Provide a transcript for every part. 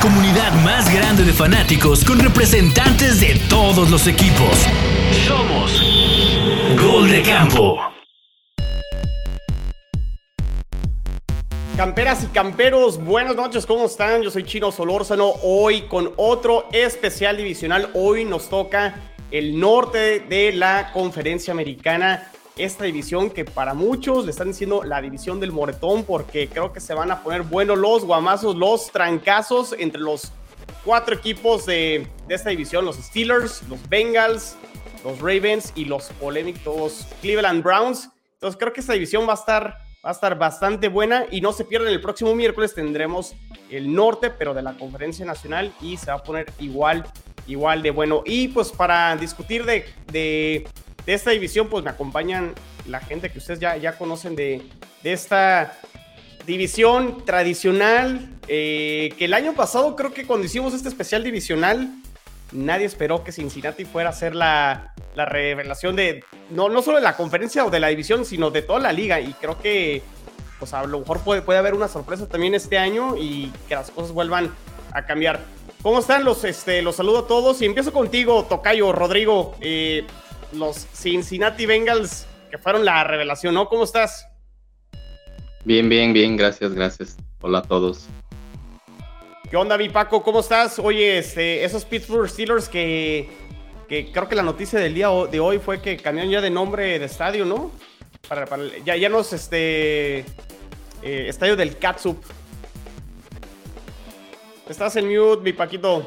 comunidad más grande de fanáticos con representantes de todos los equipos. Somos Gol de Campo. Camperas y camperos, buenas noches, ¿cómo están? Yo soy Chino Solórzano, hoy con otro especial divisional. Hoy nos toca el norte de la conferencia americana esta división que para muchos le están diciendo la división del moretón porque creo que se van a poner buenos los guamazos, los trancazos entre los cuatro equipos de, esta división, los Steelers, los Bengals, los Ravens y los polémicos Cleveland Browns. Entonces creo que esta división va a estar, va a estar bastante buena y no se pierden el próximo miércoles tendremos el norte, pero de la conferencia nacional y se va a poner igual, igual de bueno. Y pues para discutir de, de de esta división, pues me acompañan la gente que ustedes ya, ya conocen de, esta división tradicional, eh, que el año pasado creo que cuando hicimos este especial divisional, nadie esperó que Cincinnati fuera a ser la, revelación de, no, no solo de la conferencia o de la división, sino de toda la liga. Y creo que, pues a lo mejor puede, puede haber una sorpresa también este año y que las cosas vuelvan a cambiar. ¿Cómo están? Los, este, los saludo a todos y empiezo contigo, Tocayo, Rodrigo. Eh, los Cincinnati Bengals, que fueron la revelación, ¿no? ¿Cómo estás? Bien, bien, bien, gracias, gracias. Hola a todos. ¿Qué onda, mi Paco? ¿Cómo estás? Oye, este, esos Pittsburgh Steelers que, que creo que la noticia del día de hoy fue que cambiaron ya de nombre de estadio, ¿no? Para, ya, ya no es este eh, estadio del Catsup. Estás en mute, mi Paquito.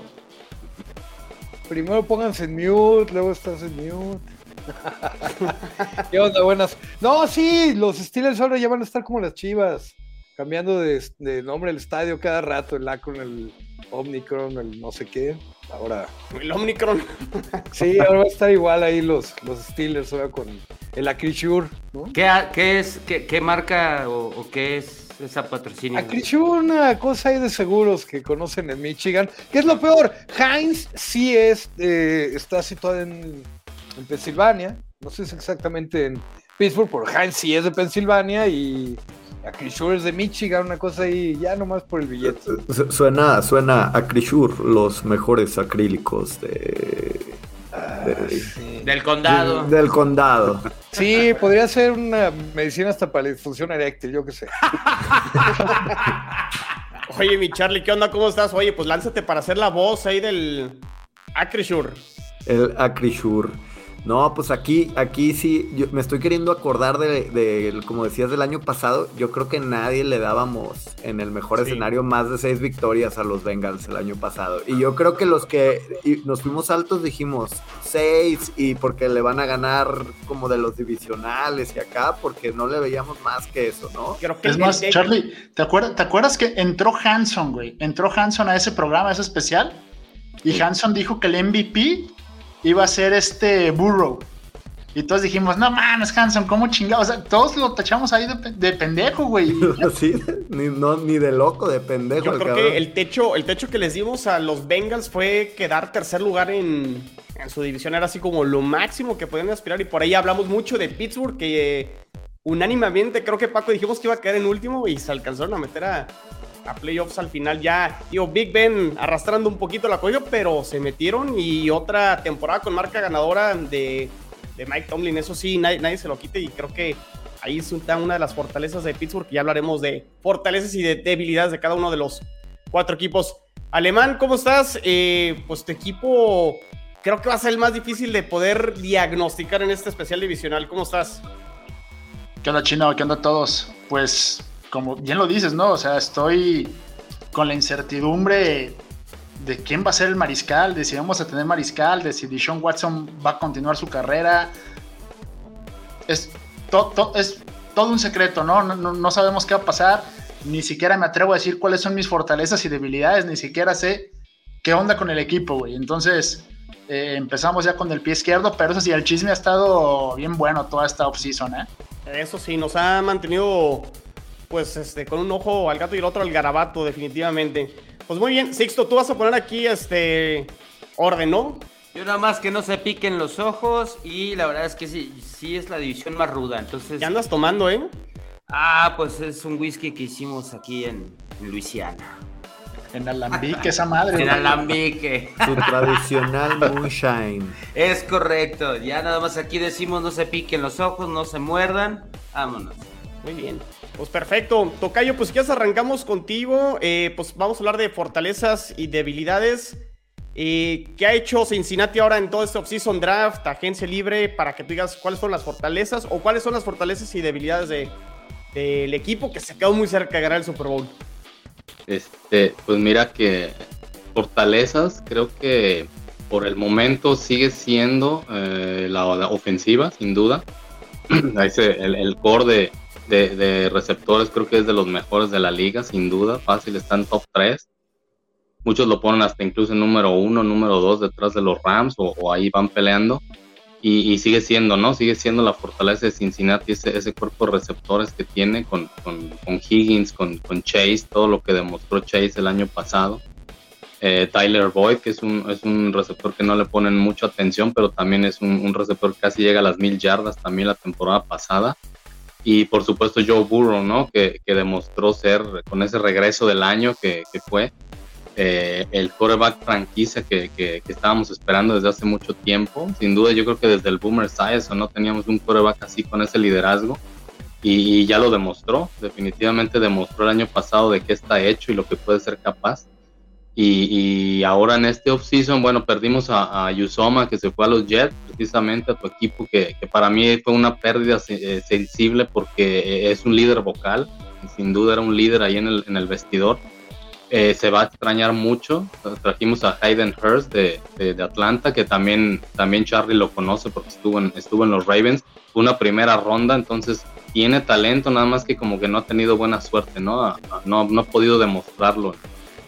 Primero pónganse en mute, luego estás en mute. ¿Qué onda? Buenas. No, sí, los Steelers ahora ya van a estar como las chivas, cambiando de, nombre el estadio cada rato, el Akron, el Omnicron, el no sé qué. Ahora. El Omnicron. sí, ahora va a estar igual ahí los, los Steelers, ahora con el Acrisure, ¿no? ¿Qué, qué es, qué, qué marca o, o, qué es esa patrocinio? Acrisure, una cosa ahí de seguros que conocen en Michigan. ¿Qué es lo peor? Heinz sí es, eh, está situado en en Pensilvania. No sé si exactamente en Pittsburgh, pero Heinz sí es de Pensilvania y Acrisure es de Michigan, una cosa ahí, ya nomás por el billete. Suena, suena Acrisure, los mejores acrílicos de, ah, del condado. del condado. Sí, podría ser una medicina hasta para la disfunción eréctil, yo qué sé. Oye, mi Charlie, ¿qué onda? ¿Cómo estás? Oye, pues lánzate para hacer la voz ahí del Acrisure. El Acrisure. No, pues aquí, aquí sí, yo me estoy queriendo acordar de, como decías, del año pasado. Yo creo que nadie le dábamos en el mejor escenario más de seis victorias a los Bengals el año pasado. Y yo creo que los que nos fuimos altos dijimos seis y porque le van a ganar como de los divisionales y acá, porque no le veíamos más que eso, ¿no? es más, Charlie, ¿te acuerdas, ¿te acuerdas que entró Hanson, güey? Entró Hanson a ese programa, a ese especial. Y Hanson dijo que el MVP iba a ser este Burrow. Y todos dijimos, no mames, Hanson, ¿cómo chingados? O sea, todos lo tachamos ahí de, pendejo, güey. sí, ni, no, ni de loco, de pendejo. Yo creo que el techo, el techo que les dimos a los Bengals fue quedar tercer lugar en, su división. Era así como lo máximo que podían aspirar. Y por ahí hablamos mucho de Pittsburgh, que eh, unánimemente creo que Paco dijimos que iba a quedar en último y se alcanzaron a meter a, a playoffs al final ya, digo, Big Ben arrastrando un poquito la cuello, pero se metieron y otra temporada con marca ganadora de, Mike Tomlin, eso sí, nadie, se lo quite y creo que ahí está una de las fortalezas de Pittsburgh, ya hablaremos de fortalezas y de debilidades de cada uno de los cuatro equipos. Alemán, ¿cómo estás? Eh, pues tu equipo creo que va a ser el más difícil de poder diagnosticar en este especial divisional. ¿Cómo estás? ¿Qué onda, Chino? ¿Qué onda todos? Pues como bien lo dices, ¿no? O sea, estoy con la incertidumbre de quién va a ser el mariscal, de si vamos a tener mariscal, de si Deshaun Watson va a continuar su carrera. Es, es todo un secreto, ¿no? ¿no? No sabemos qué va a pasar. Ni siquiera me atrevo a decir cuáles son mis fortalezas y debilidades, ni siquiera sé qué onda con el equipo, güey. Entonces, eh, empezamos ya con el pie izquierdo, pero eso sí, el chisme ha estado bien bueno toda esta offseason, ¿eh? Eso sí, nos ha mantenido pues este, con un ojo al gato y el otro al garabato, definitivamente. Pues muy bien, Sixto, tú vas a poner aquí este orden, ¿no? Yo nada más que no se piquen los ojos y la verdad es que sí, sí es la división más ruda, entonces... ¿Qué andas tomando, eh? Ah, pues es un whisky que hicimos aquí en, Luisiana. En alambique, esa madre. En alambique. Su tradicional moonshine. Es correcto. Ya nada más aquí decimos no se piquen los ojos, no se muerdan. Vámonos. Muy bien. Pues perfecto. Tocayo, pues ya arrancamos contigo. Eh, pues vamos a hablar de fortalezas y debilidades. Eh, ¿Qué ha hecho Cincinnati ahora en todo este offseason draft, agencia libre, para que tú digas cuáles son las fortalezas o cuáles son las fortalezas y debilidades del de, equipo que se quedó muy cerca de ganar el Super Bowl? Este, pues mira que fortalezas, creo que por el momento sigue siendo eh, la, ofensiva, sin duda. el, el core de, de, receptores creo que es de los mejores de la liga, sin duda. Fácil, está en top 3. Muchos lo ponen hasta incluso en número 1, número 2 detrás de los Rams o, ahí van peleando. Y, sigue siendo, ¿no? Sigue siendo la fortaleza de Cincinnati, ese, cuerpo de receptores que tiene con, con, con Higgins, con, con, Chase, todo lo que demostró Chase el año pasado. Eh, Tyler Boyd, que es un, es un receptor que no le ponen mucha atención, pero también es un, un receptor que casi llega a las mil yardas también la temporada pasada y por supuesto Joe Burrow, ¿no? Que, que, demostró ser con ese regreso del año que, que fue eh, el quarterback franquicia que, que, estábamos esperando desde hace mucho tiempo. Sin duda yo creo que desde el Boomer Science no teníamos un quarterback así con ese liderazgo y, y, ya lo demostró, definitivamente demostró el año pasado de qué está hecho y lo que puede ser capaz. Y, ahora en este offseason, bueno, perdimos a, Yusoma que se fue a los Jets, precisamente a tu equipo, que, para mí fue una pérdida eh, sensible porque es un líder vocal, sin duda era un líder ahí en el, vestidor. Eh, se va a extrañar mucho. Trajimos a Hayden Hurst de, de, Atlanta, que también, también Charlie lo conoce porque estuvo en, estuvo en los Ravens. Una primera ronda, entonces tiene talento, nada más que como que no ha tenido buena suerte, ¿no? no, no ha podido demostrarlo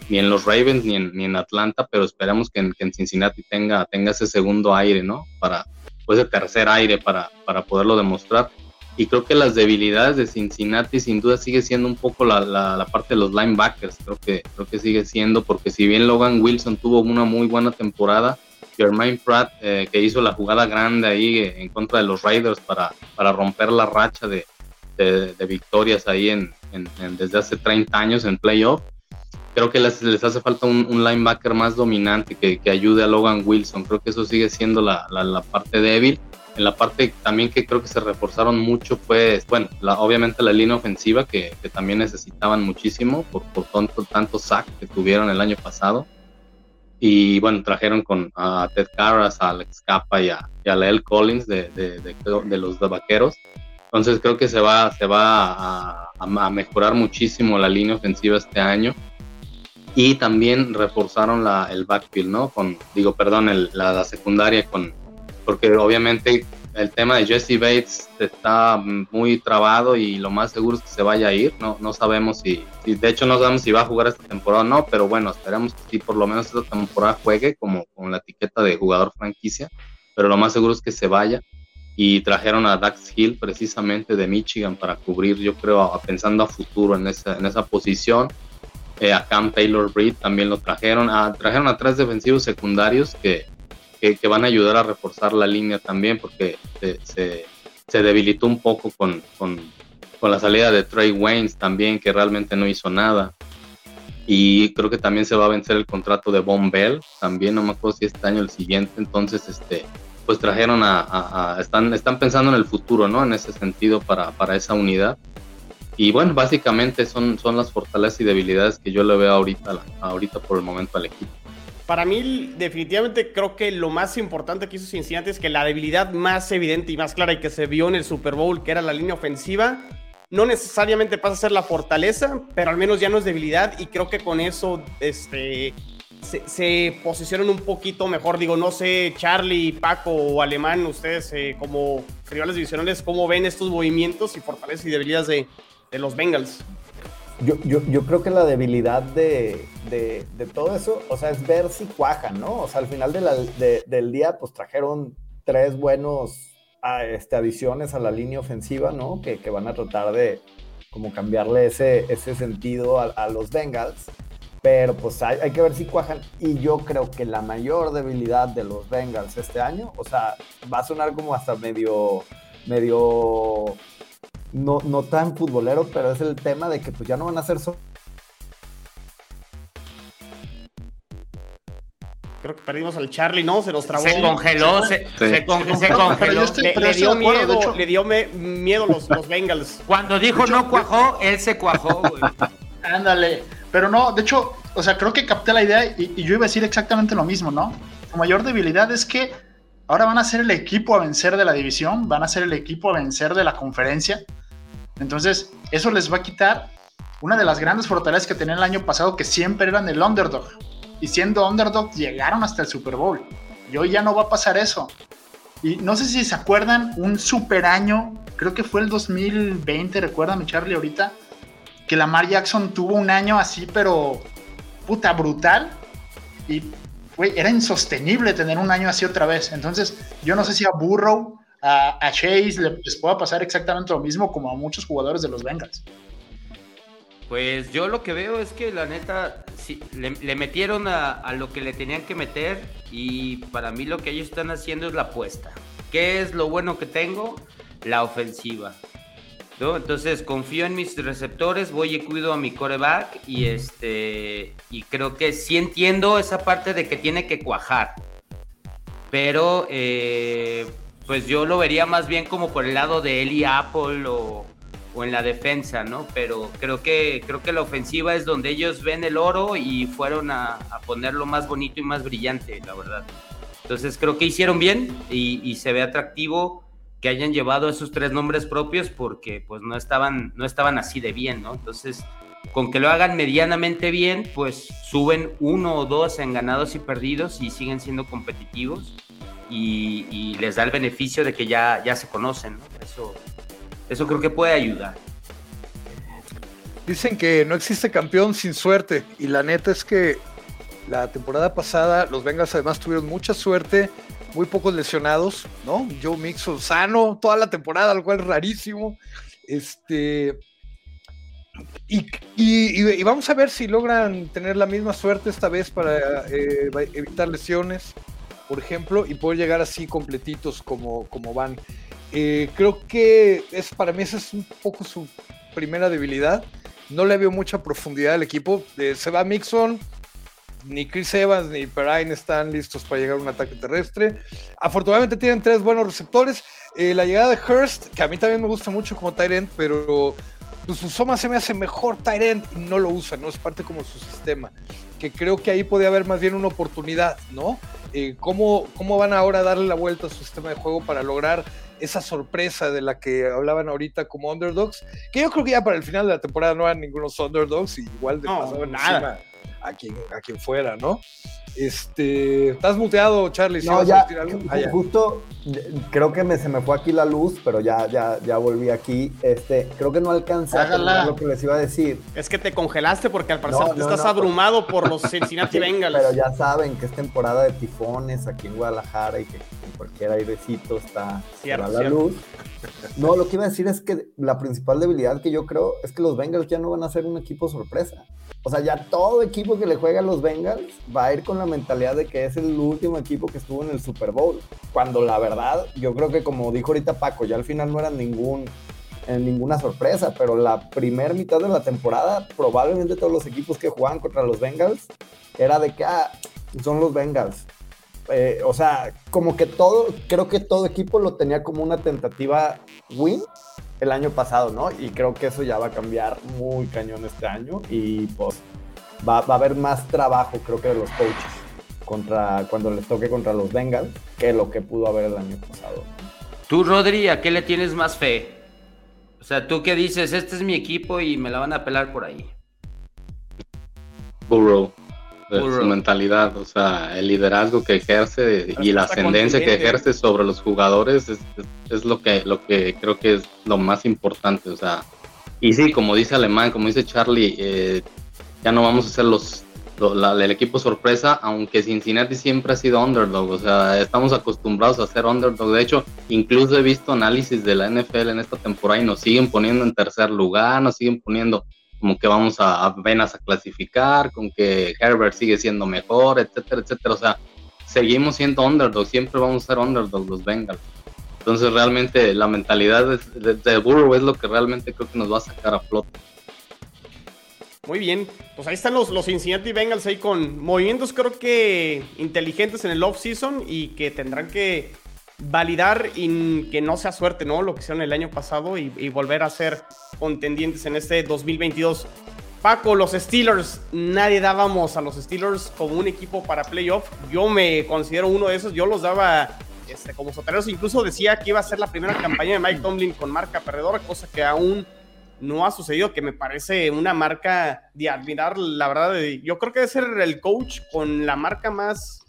ni en los Ravens ni en, ni en Atlanta, pero esperamos que en, que en, Cincinnati tenga, tenga ese segundo aire, ¿no? Para, pues ese tercer aire para, para poderlo demostrar. Y creo que las debilidades de Cincinnati sin duda sigue siendo un poco la, la, la, parte de los linebackers, creo que, creo que sigue siendo, porque si bien Logan Wilson tuvo una muy buena temporada, Jermaine Pratt, eh, que hizo la jugada grande ahí en contra de los Raiders para, para romper la racha de, de, de victorias ahí en, en, desde hace 30 años en playoff, creo que les, les hace falta un, un, linebacker más dominante que, que, ayude a Logan Wilson. Creo que eso sigue siendo la, la, la, parte débil. En la parte también que creo que se reforzaron mucho fue, bueno, la, obviamente la línea ofensiva que, que, también necesitaban muchísimo por, por tanto, tanto sack que tuvieron el año pasado. Y bueno, trajeron con a Ted Carras, a Alex Capa y a, y a Leel Collins de, de, de, de los Vaqueros. Entonces creo que se va, se va a, a, a mejorar muchísimo la línea ofensiva este año y también reforzaron el backfield, ¿no? Con, digo, perdón, la, secundaria con, porque obviamente el tema de Jesse Bates está muy trabado y lo más seguro es que se vaya a ir, no, no sabemos si, de hecho no sabemos si va a jugar esta temporada o no, pero bueno, esperemos que sí, por lo menos esta temporada juegue como con la etiqueta de jugador franquicia, pero lo más seguro es que se vaya. Y trajeron a Dax Hill precisamente de Michigan para cubrir, yo creo, pensando a futuro en esa, en esa posición eh, a Cam Taylor Breed también lo trajeron. A, trajeron a tres defensivos secundarios que, que, van a ayudar a reforzar la línea también porque se, se, se debilitó un poco con, con, con, la salida de Trey Waynes también, que realmente no hizo nada. Y creo que también se va a vencer el contrato de Von Bell, también no me acuerdo si este año el siguiente. Entonces, este, pues trajeron a, a, están, están pensando en el futuro, ¿no? En ese sentido para, para esa unidad y bueno, básicamente son, son las fortalezas y debilidades que yo le veo ahorita, ahorita por el momento al equipo. Para mí, definitivamente creo que lo más importante que hizo Cincinnati es que la debilidad más evidente y más clara y que se vio en el Super Bowl, que era la línea ofensiva, no necesariamente pasa a ser la fortaleza, pero al menos ya no es debilidad y creo que con eso este, se, se posicionan un poquito mejor. Digo, no sé, Charlie, Paco o Alemán, ustedes eh, como rivales divisionales, ¿cómo ven estos movimientos y fortalezas y debilidades de, de los Bengals. Yo, yo, yo, creo que la debilidad de, de, todo eso, o sea, es ver si cuajan, ¿no? O sea, al final del día, pues trajeron tres buenos a, este, adiciones a la línea ofensiva, ¿no? Que, que, van a tratar de como cambiarle ese, ese sentido a, a los Bengals. Pero pues hay, hay, que ver si cuajan. Y yo creo que la mayor debilidad de los Bengals este año, o sea, va a sonar como hasta medio, medio no, no tan futbolero, pero es el tema de que pues ya no van a ser solo perdimos al Charlie, ¿no? Se nos trabó. Se congeló, se, Sí. se con- se Pero congeló. estoy- Le, dio de acuerdo, de miedo, hecho. le dio me- miedo los, los Bengals. Cuando dijo no cuajó, él se cuajó, güey. Ándale. Pero no, de hecho, o sea, creo que capté la idea y, y yo iba a decir exactamente lo mismo, ¿no? Su mayor debilidad es que ahora van a ser el equipo a vencer de la división, van a ser el equipo a vencer de la conferencia. Entonces, eso les va a quitar una de las grandes fortalezas que tenían el año pasado, que siempre eran el underdog. Y siendo underdog, llegaron hasta el Super Bowl. Y hoy ya no va a pasar eso. Y no sé si se acuerdan, un super año, creo que fue el 2020, recuerda mi Charlie ahorita, que Lamar Jackson tuvo un año así, pero puta brutal. Y güey, era insostenible tener un año así otra vez. Entonces, yo no sé si a Burrow, a, Chase le- les pueda pasar exactamente lo mismo como a muchos jugadores de los Bengals. Pues yo lo que veo es que la neta le, metieron a, a lo que le tenían que meter y para mí lo que ellos están haciendo es la apuesta. ¿Qué es lo bueno que tengo? La ofensiva. ¿no? Entonces confío en mis receptores, voy y cuido a mi coreback y este y creo que sí entiendo esa parte de que tiene que cuajar. Pero eh, pues yo lo vería más bien como por el lado de Eli Apple o, o en la defensa, ¿no? Pero creo que, creo que la ofensiva es donde ellos ven el oro y fueron a, ponerlo más bonito y más brillante, la verdad. Entonces creo que hicieron bien y, y se ve atractivo que hayan llevado esos tres nombres propios porque pues no estaban, no estaban así de bien, ¿no? Entonces, con que lo hagan medianamente bien, pues suben uno o dos en ganados y perdidos y siguen siendo competitivos y, les da el beneficio de que ya, ya se conocen, ¿no? Eso, eso creo que puede ayudar. Dicen que no existe campeón sin suerte y la neta es que la temporada pasada los Bengals además tuvieron mucha suerte, muy pocos lesionados, ¿no? Joe Mixon sano toda la temporada, lo cual es rarísimo. Este y, y- vamos a ver si logran tener la misma suerte esta vez para eh, evitar lesiones, por ejemplo, y poder llegar así completitos como, como van. Eh, creo que es para mí esa es un poco su primera debilidad. No le veo mucha profundidad al equipo. Eh, se va Mixon, ni Chris Evans ni Perrine están listos para llegar a un ataque terrestre. Afortunadamente tienen tres buenos receptores. Eh, la llegada de Hurst, que a mí también me gusta mucho como end, pero pues, Usoma se me hace mejor end y no lo usa, no es parte como su sistema. Que creo que ahí podría haber más bien una oportunidad, ¿no? Eh, ¿cómo, ¿Cómo van ahora a darle la vuelta a su sistema de juego para lograr esa sorpresa de la que hablaban ahorita como underdogs? Que yo creo que ya para el final de la temporada no eran ningunos underdogs y igual de No, nada. encima a quien, a quien fuera, ¿no? Este, ¿estás muteado, Charlie? ¿Sí No, vas a ya, algo? ju- Ah, ya. justo creo que me, se me fue aquí la luz, pero ya, ya, ya volví aquí. Este, creo que no alcancé a lo que les iba a decir. Es que te congelaste porque al parecer No, estás no. abrumado por los Cincinnati Bengals. Pero ya saben que es temporada de tifones aquí en Guadalajara y que en cualquier airecito está Cierto, la cierto. luz. No, lo que iba a decir es que la principal debilidad que yo creo es que los Bengals ya no van a ser un equipo sorpresa. O sea, ya todo equipo que le juega a los Bengals va a ir con la mentalidad de que es el último equipo que estuvo en el Super Bowl. Cuando la verdad, yo creo que como dijo ahorita Paco, ya al final no era ningún, eh, ninguna sorpresa, pero la primer mitad de la temporada, probablemente todos los equipos que jugaban contra los Bengals, era de que ah, son los Bengals. Eh, o sea, como que todo, creo que todo equipo lo tenía como una tentativa win el año pasado, ¿no? Y creo que eso ya va a cambiar muy cañón este año y pues va, va a haber más trabajo, creo que de los coaches contra cuando les toque contra los Bengals que lo que pudo haber el año pasado. Tú, Rodri, ¿a qué le tienes más fe? O sea, tú que dices, este es mi equipo y me la van a pelar por ahí. Burrow. Su mentalidad, o sea, el liderazgo que ejerce y la ascendencia que ejerce sobre los jugadores es, es- es lo que lo que creo que es lo más importante, o sea, y sí, como dice Alemán, como dice Charlie, eh, ya no vamos a ser los lo- la- el equipo sorpresa, aunque Cincinnati siempre ha sido underdog, o sea, estamos acostumbrados a ser underdog. De hecho, incluso he visto análisis de la NFL en esta temporada y nos siguen poniendo en tercer lugar, nos siguen poniendo como que vamos a apenas a clasificar, con que Herbert sigue siendo mejor, etcétera, etcétera. O sea, seguimos siendo underdog, siempre vamos a ser underdog los Bengals. Entonces realmente la mentalidad de, de, de Burrow es lo que realmente creo que nos va a sacar a flote. Muy bien, pues ahí están los, los Cincinnati Bengals ahí con movimientos creo que inteligentes en el off-season y que tendrán que validar y que no sea suerte, ¿no? Lo que hicieron el año pasado y, y volver a ser contendientes en este 2022. Paco, los Steelers, nadie dábamos a los Steelers como un equipo para playoff. Yo me considero uno de esos, yo los daba este, como sotaneros. Incluso decía que iba a ser la primera campaña de Mike Tomlin con marca perdedora, cosa que aún no ha sucedido, que me parece una marca de admirar, la verdad. Yo creo que debe ser el coach con la marca más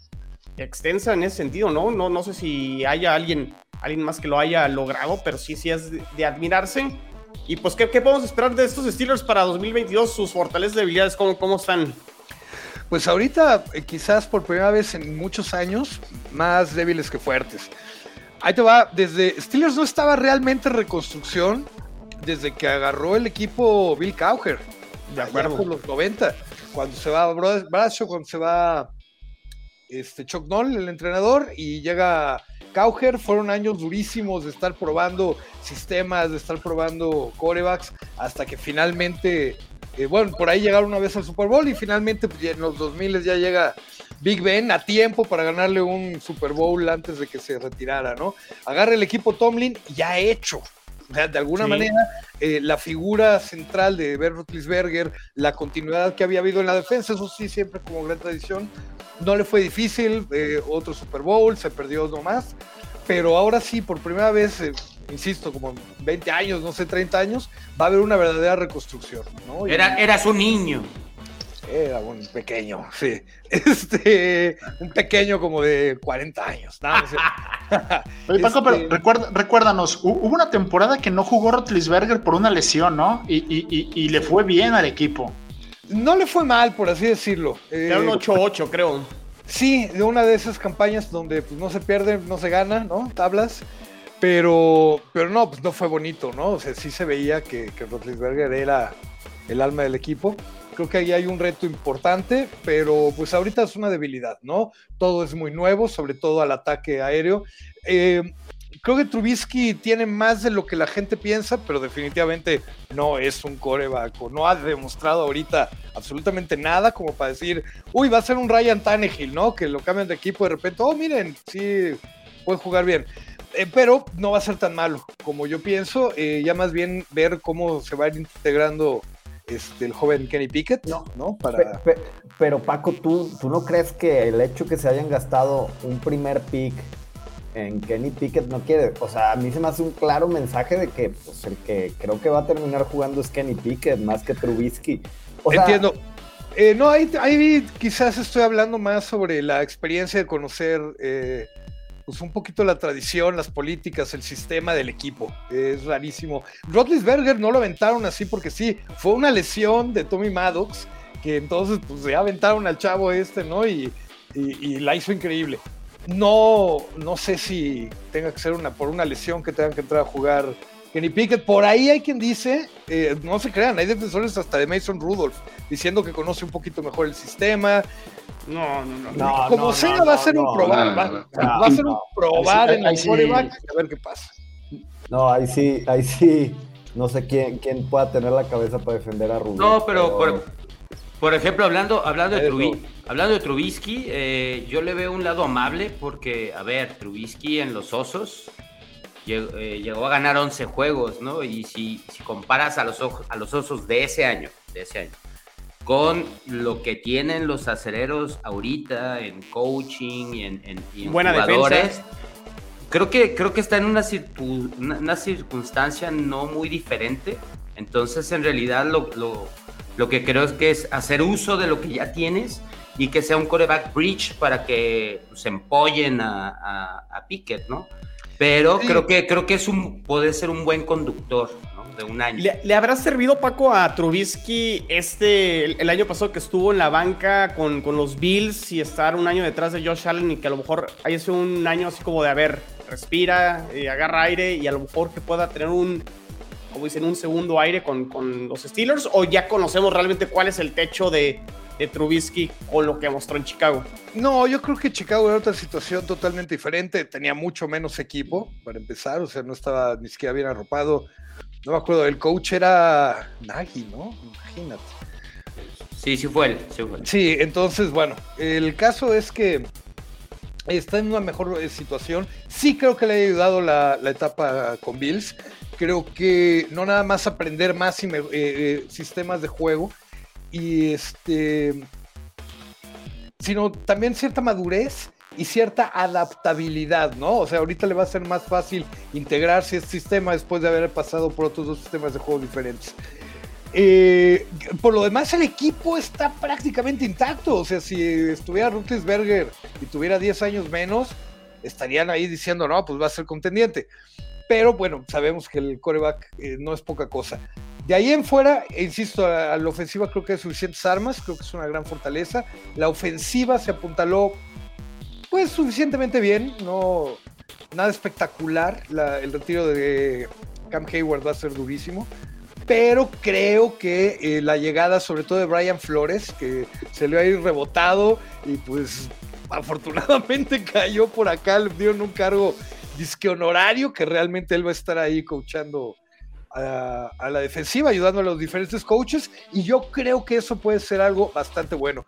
extensa en ese sentido, ¿no? No, no sé si haya alguien, alguien más que lo haya logrado, pero sí, sí es de, admirarse. Y pues, ¿qué, ¿qué, podemos esperar de estos Steelers para 2022? Sus fortalezas y debilidades, ¿cómo, cómo están? Pues ahorita, eh, quizás por primera vez en muchos años, más débiles que fuertes. Ahí te va, desde Steelers no estaba realmente en reconstrucción desde que agarró el equipo Bill Cowher, de acuerdo por los 90, cuando se va Bradshaw, cuando se va este, Chuck el entrenador, y llega Cowher, fueron años durísimos de estar probando sistemas, de estar probando corebacks, hasta que finalmente, eh, bueno, por ahí llegaron una vez al Super Bowl y finalmente pues, en los 2000 ya llega Big Ben a tiempo para ganarle un Super Bowl antes de que se retirara, ¿no? Agarra el equipo Tomlin ya hecho, de alguna manera, eh, la figura central de Ben Roethlisberger, la continuidad que había habido en la defensa, eso sí, siempre como gran tradición, no le fue difícil, eh, otro Super Bowl, se perdió nomás, pero ahora sí, por primera vez, eh, insisto, como 20 años, no sé, 30 años, va a haber una verdadera reconstrucción. ¿no? Era, eras un niño. Era un pequeño, sí. Este, un pequeño como de 40 años. Oye, Paco, pero este, recuérdanos, hubo una temporada que no jugó Rotlisberger por una lesión, ¿no? Y, le fue bien al equipo. No le fue mal, por así decirlo. Era un 8-8, eh, creo. Sí, de una de esas campañas donde pues, no se pierde, no se gana, ¿no? Tablas. Pero, pero no, pues no fue bonito, ¿no? O sea, sí se veía que, que Rotlisberger era el alma del equipo. Creo que ahí hay un reto importante, pero pues ahorita es una debilidad, ¿no? Todo es muy nuevo, sobre todo al ataque aéreo. Eh, creo que Trubisky tiene más de lo que la gente piensa, pero definitivamente no es un coreback, no ha demostrado ahorita absolutamente nada como para decir, uy, va a ser un Ryan Tannehill, ¿no? Que lo cambian de equipo de repente, oh, miren, sí, puede jugar bien. Eh, pero no va a ser tan malo como yo pienso, eh, ya más bien ver cómo se va a ir integrando este, el joven Kenny Pickett, ¿no? ¿no? Para... Pero, Paco, ¿tú, ¿tú no crees que el hecho que se hayan gastado un primer pick en Kenny Pickett no quiere, o sea, a mí se me hace un claro mensaje de que pues, el que creo que va a terminar jugando es Kenny Pickett más que Trubisky. Entiendo. Eh, no, ahí, ahí, quizás estoy hablando más sobre la experiencia de conocer eh, pues un poquito la tradición, las políticas, el sistema del equipo. Es rarísimo. Rotlisberger no lo aventaron así porque sí, fue una lesión de Tommy Maddox, que entonces pues ya aventaron al chavo este, ¿no? Y, y, la hizo increíble. No, no sé si tenga que ser una por una lesión que tengan que entrar a jugar Kenny Pickett. Por ahí hay quien dice, eh, no se crean, hay defensores hasta de Mason Rudolph diciendo que conoce un poquito mejor el sistema. No, no, no. Como sea, va a ser un probar. Va, a ser un probar en el coreback a ver qué pasa. No, ahí sí, ahí sí. No sé quién, quién pueda tener la cabeza para defender a Rubio. No, pero, Por, ejemplo, hablando, hablando, de, Trubisky, hablando de Trubisky, eh, yo le veo un lado amable porque, a ver, Trubisky en los osos llegó, eh, llegó a ganar 11 juegos, ¿no? Y si, si comparas a los, a los osos de ese año, de ese año, con lo que tienen los acereros ahorita en coaching y en, jugadores. Creo que, creo que está en una, una, circunstancia no muy diferente. Entonces, en realidad, lo, lo, que creo es que es hacer uso de lo que ya tienes y que sea un coreback bridge para que se empollen a, a, a Pickett, ¿no? Pero creo que creo que es un puede ser un buen conductor de un año. ¿Le, habrá servido, Paco, a Trubisky este, el, año pasado que estuvo en la banca con, con, los Bills y estar un año detrás de Josh Allen y que a lo mejor haya sido un año así como de, a ver, respira, y eh, agarra aire y a lo mejor que pueda tener un, como dicen, un segundo aire con, con los Steelers? ¿O ya conocemos realmente cuál es el techo de, de Trubisky con lo que mostró en Chicago. No, yo creo que Chicago era otra situación totalmente diferente. Tenía mucho menos equipo, para empezar. O sea, no estaba ni siquiera bien arropado. No me acuerdo, el coach era Nagy, ¿no? Imagínate. Sí, sí fue él. Sí, fue él. Sí, entonces, bueno, el caso es que está en una mejor eh, situación. Sí creo que le ha ayudado la, la etapa con Bills. Creo que no nada más aprender más y me- eh, eh, sistemas de juego y este, sino también cierta madurez y cierta adaptabilidad, ¿no? O sea, ahorita le va a ser más fácil integrarse a este sistema después de haber pasado por otros dos sistemas de juego diferentes. Eh, por lo demás, el equipo está prácticamente intacto. O sea, si estuviera Rutlisberger y tuviera 10 años menos, estarían ahí diciendo, no, pues va a ser contendiente. Pero bueno, sabemos que el coreback eh, no es poca cosa. De ahí en fuera, insisto, a la ofensiva creo que hay suficientes armas, creo que es una gran fortaleza. La ofensiva se apuntaló, pues, suficientemente bien, no nada espectacular. La- el retiro de Cam Hayward va a ser durísimo pero creo que eh, la llegada sobre todo de Brian Flores, que se le ha ido rebotado y pues afortunadamente cayó por acá, le dieron un cargo disque honorario que realmente él va a estar ahí coachando a, a la defensiva, ayudando a los diferentes coaches y yo creo que eso puede ser algo bastante bueno.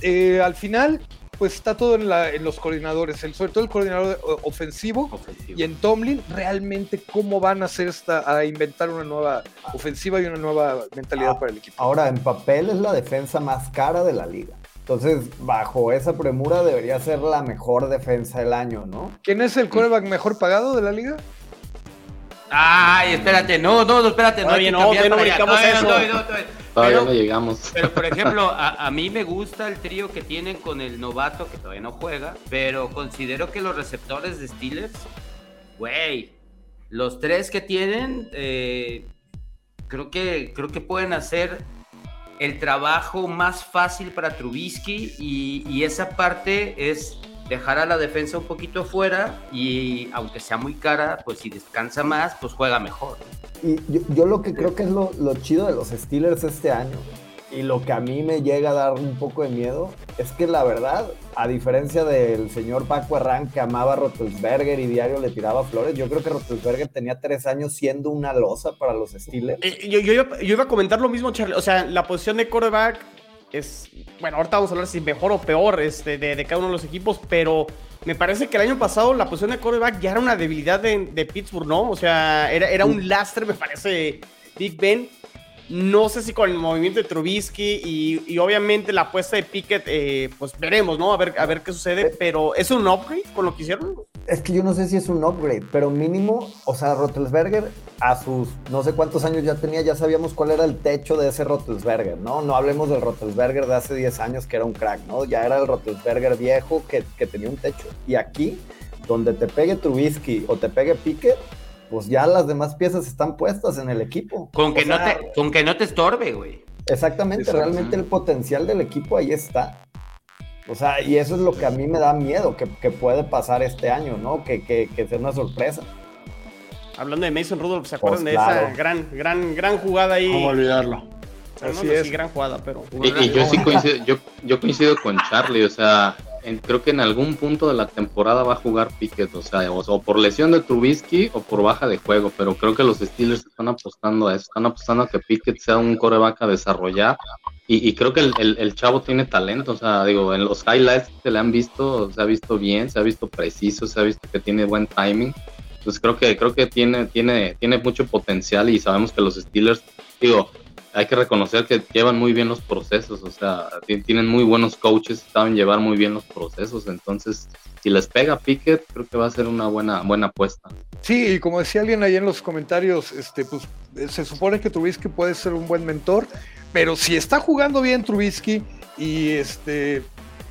Eh, al final, pues está todo en, la- en los coordinadores, el, sobre todo el coordinador ofensivo, Ofensivo. y en Tomlin realmente cómo van a hacer esta, a inventar una nueva ofensiva y una nueva mentalidad Ah. para el equipo. Ahora, en papel es la defensa más cara de la liga. Entonces, bajo esa premura debería ser la mejor defensa del año, ¿no? ¿Quién es el quarterback mejor pagado de la liga? Ay, espérate, no, no, no, espérate, no que no, no eso. no. Todavía Pero- no llegamos. Pero, por ejemplo, a, a mí me gusta el trío que tienen con el novato, que todavía no juega, pero considero que los receptores de Steelers, güey, los tres que tienen, eh, creo, que, creo que pueden hacer el trabajo más fácil para Trubisky y, esa parte es dejar a la defensa un poquito afuera y aunque sea muy cara, pues si descansa más, pues juega mejor. Y yo, yo lo que creo que es lo, lo chido de los Steelers este año y lo que a mí me llega a dar un poco de miedo es que la verdad, a diferencia del señor Paco Herrán que amaba a Rotelsberger y diario le tiraba flores, yo creo que Rotelsberger tenía tres años siendo una losa para los Steelers. Eh, yo, yo, iba- yo iba a comentar lo mismo, Charlie. O sea, la posición de quarterback es. Bueno, ahorita vamos a hablar si mejor o peor este, de, de cada uno de los equipos, pero me parece que el año pasado la posición de quarterback ya era una debilidad de, de Pittsburgh, ¿no? O sea, era, era un lastre, me parece, Big Ben. No sé si con el movimiento de Trubisky y, y obviamente la apuesta de Pickett, eh, pues veremos, ¿no? A ver, a ver qué sucede, pero ¿es un upgrade con lo que hicieron? Es que yo no sé si es un upgrade, pero mínimo, o sea, Rotelsberger a sus no sé cuántos años ya tenía, ya sabíamos cuál era el techo de ese Rotelsberger, ¿no? No hablemos del Rotelsberger de hace 10 años que era un crack, ¿no? Ya era el Rotelsberger viejo que, que tenía un techo. Y aquí, donde te pegue Trubisky o te pegue Piquet, pues ya las demás piezas están puestas en el equipo. Con que, O no, sea, te, con que no te estorbe, güey. Exactamente, Exacto. realmente el potencial del equipo ahí está. O sea, y eso es lo que a mí me da miedo que, que puede pasar este año, ¿no? Que, que, que sea una sorpresa. Hablando de Mason Rudolph, ¿se acuerdan Pues de esa gran, gran, gran jugada ahí? ¿Cómo olvidarlo? O sea, no Así sé es. si gran jugada, pero. Y, y yo sí coincido, yo, yo coincido con Charlie, o sea, en- creo que en algún punto de la temporada va a jugar Pickett, o sea, o, o por lesión de Trubisky o por baja de juego, pero creo que los Steelers están apostando a eso, están apostando a que Pickett sea un coreback a desarrollar y, y creo que el, el- el chavo tiene talento, o sea, digo, en los highlights que le han visto, se ha visto bien, se ha visto preciso, se ha visto que tiene buen timing, entonces creo que, creo que tiene, tiene, tiene mucho potencial y sabemos que los Steelers, digo, hay que reconocer que llevan muy bien los procesos, o sea, ti- tienen muy buenos coaches, saben llevar muy bien los procesos, entonces si les pega Pickett, creo que va a ser una buena, buena apuesta. Sí, y como decía alguien ahí en los comentarios, este, pues eh, se supone que Trubisky puede ser un buen mentor, pero si está jugando bien Trubisky y este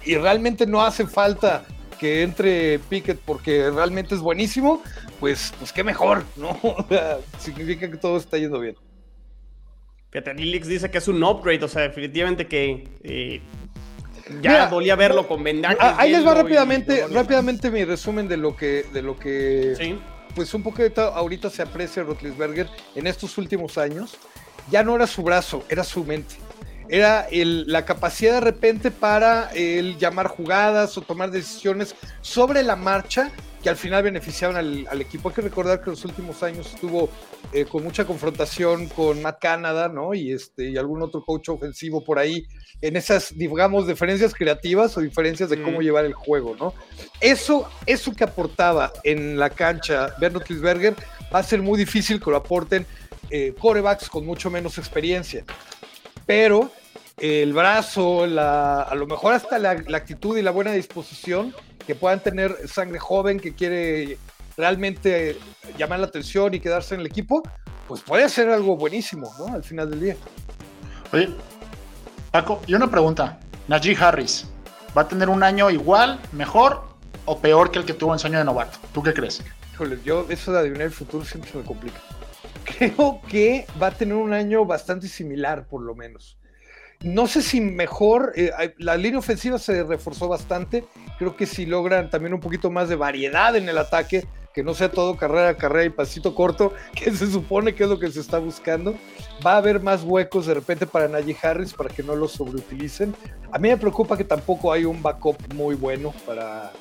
y realmente no hace falta que entre Pickett porque realmente es buenísimo, pues, pues qué mejor, ¿no? Significa que todo está yendo bien. Fíjate, Lilix dice que es un upgrade, o sea, definitivamente que eh, ya Mira, dolía verlo con vendajes. Ah, ahí les va rápidamente, rápidamente mi resumen de lo que, de lo que Sí. pues un ahorita, ahorita se aprecia Rotlisberger en estos últimos años. Ya no era su brazo, era su mente. Era la capacidad de repente para el llamar jugadas o tomar decisiones sobre la marcha que al final beneficiaron al, equipo. Hay que recordar que en los últimos años estuvo eh, con mucha confrontación con Matt Canada, ¿no? Y, este, y algún otro coach ofensivo por ahí, en esas, digamos, diferecencias creativas o diferencias de cómo llevar el juego, ¿no? Eso, eso que aportaba en la cancha Bernard Lisberger va a ser muy difícil que lo aporten eh, corebacks con mucho menos experiencia. Pero el brazo, a lo mejor hasta la, actitud y la buena disposición que puedan tener sangre joven que quiere realmente llamar la atención y quedarse en el equipo, pues puede ser algo buenísimo, ¿no? Al final del día. Oye, Paco, y una pregunta. Najee Harris, ¿va a tener un año igual, mejor o peor que el que tuvo en su año de novato? ¿Tú qué crees? Híjole, yo eso de adivinar el futuro siempre se me complica. Creo que va a tener un año bastante similar, por lo menos. No sé si mejor, eh, la línea ofensiva se reforzó bastante, creo que si logran también un poquito más de variedad en el ataque, que no sea todo carrera, carrera y pasito corto, que se supone que es lo que se está buscando. Va a haber más huecos de repente para Najee Harris para que no lo sobreutilicen. A mí me preocupa que tampoco hay un backup muy bueno para,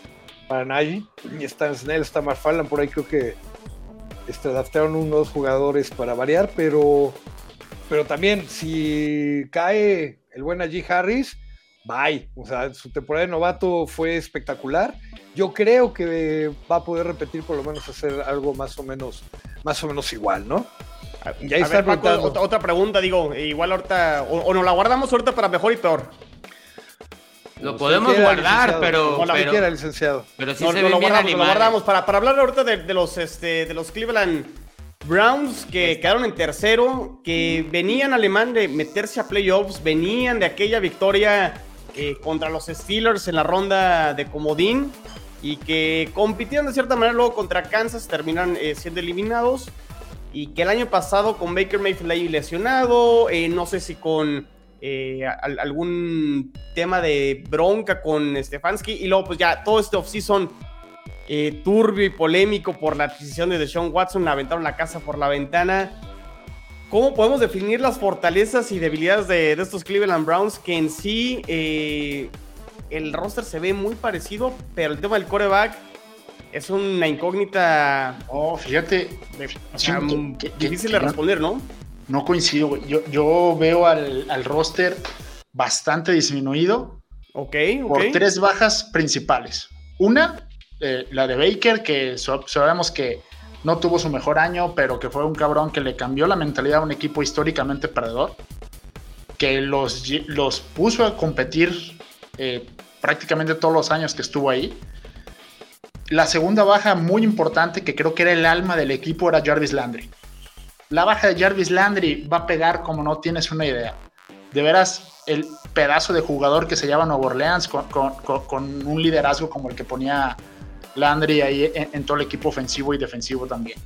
para Najee. Y está Snell, está Marfallan, por ahí creo que este, adaptaron unos jugadores para variar, pero pero también si cae el buen allí Harris, bye. O sea, su temporada de novato fue espectacular. Yo creo que va a poder repetir por lo menos hacer algo más o menos, más o menos igual, ¿no? Ya está otra, pregunta, digo, igual ahorita, o, nos la guardamos ahorita para mejor y peor. Lo podemos guardar, pero. Como la pero, licenciado. Pero sí se lo, guardamos, lo guardamos para, para hablar ahorita de, de, los, este, de los Cleveland Browns que quedaron en tercero, que venían alemán de meterse a playoffs, venían de aquella victoria eh, contra los Steelers en la ronda de comodín y que compitieron de cierta manera luego contra Kansas, terminan eh, siendo eliminados y que el año pasado con Baker Mayfield ahí lesionado, eh, no sé si con algún tema de bronca con Stefanski y luego pues ya todo este offseason eh, turbio y polémico por la adquisición de Deshaun Watson, aventaron la casa por la ventana. ¿Cómo podemos definir las fortalezas y debilidades de, estos Cleveland Browns? Que en sí eh, el roster se ve muy parecido, pero el tema del coreback es una incógnita. Oh, fíjate. difícil de responder, ¿no? No coincido, Yo, yo veo al, roster bastante disminuido. Ok, Por tres bajas principales. Una, la de Baker, que sabemos que no tuvo su mejor año, pero que fue un cabrón que le cambió la mentalidad a un equipo históricamente perdedor, que los, los puso a competir eh, prácticamente todos los años que estuvo ahí. La segunda baja muy importante, que creo que era el alma del equipo, era Jarvis Landry. La baja de Jarvis Landry va a pegar como no tienes una idea. De veras, el pedazo de jugador que se llama Nuevo Orleans con un liderazgo como el que ponía Landry ahí en, todo el equipo ofensivo y defensivo también.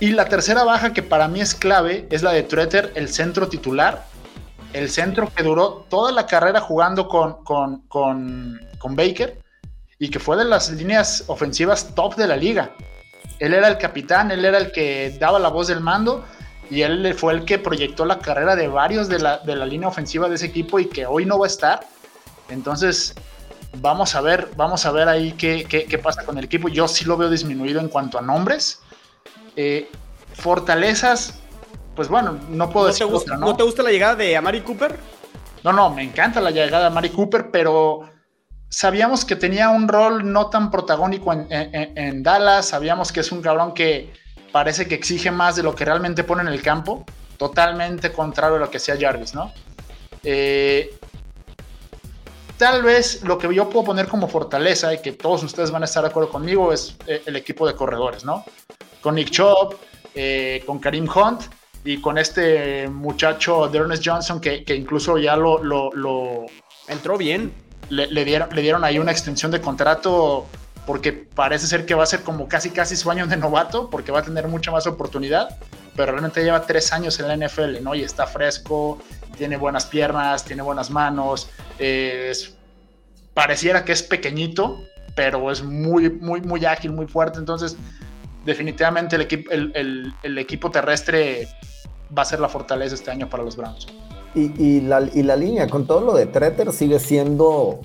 Y la tercera baja que para mí es clave es la de Treter, el centro titular. El centro que duró toda la carrera jugando con, con, con, con Baker y que fue de las líneas ofensivas top de la liga. Él era el capitán, él era el que daba la voz del mando y él fue el que proyectó la carrera de varios de la, de la línea ofensiva de ese equipo y que hoy no va a estar. Entonces, Vamos a ver, vamos a ver ahí qué, qué, pasa con el equipo. Yo sí lo veo disminuido en cuanto a nombres. Eh, fortalezas, pues bueno, no puedo decir te gusta, ¿no? te gusta la llegada de Amari Cooper? No, no, me encanta la llegada de Amari Cooper, pero sabíamos que tenía un rol no tan protagónico en, en, Dallas. Sabíamos que es un cabrón que parece que exige más de lo que realmente pone en el campo. Totalmente contrario a lo que hacía Jarvis, ¿no? Eh, Tal vez lo que yo puedo poner como fortaleza y que todos ustedes van a estar de acuerdo conmigo es eh, el equipo de corredores, ¿no? Con Nick Chubb, eh, con Karim Hunt y con este muchacho de Ernest Johnson que, incluso ya lo, lo, entró bien. Le, dieron, le dieron ahí una extensión de contrato porque parece ser que va a ser como casi casi su año de novato porque va a tener mucha más oportunidad pero realmente lleva tres años en la NFL, ¿no? Y está fresco, tiene buenas piernas, tiene buenas manos, pareciera que es pequeñito, pero es muy, muy, muy ágil, muy fuerte. Entonces, definitivamente el, equipo, el, equipo terrestre va a ser la fortaleza este año para los Browns. Y, la, línea, con todo lo de Treter, sigue siendo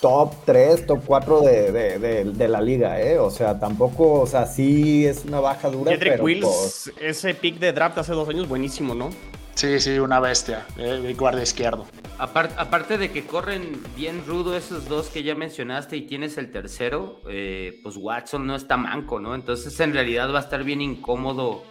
top 3, top 4 de, la liga, ¿eh? O sea, tampoco, o sea, sí es una baja dura. pero Wills, pues ese pick de draft hace dos años, buenísimo, ¿no? Sí, sí, una bestia, el guardia izquierdo. aparte de que corren bien rudo esos dos que ya mencionaste y tienes el tercero, eh, pues Watson no está manco, ¿no? Entonces en realidad va a estar bien incómodo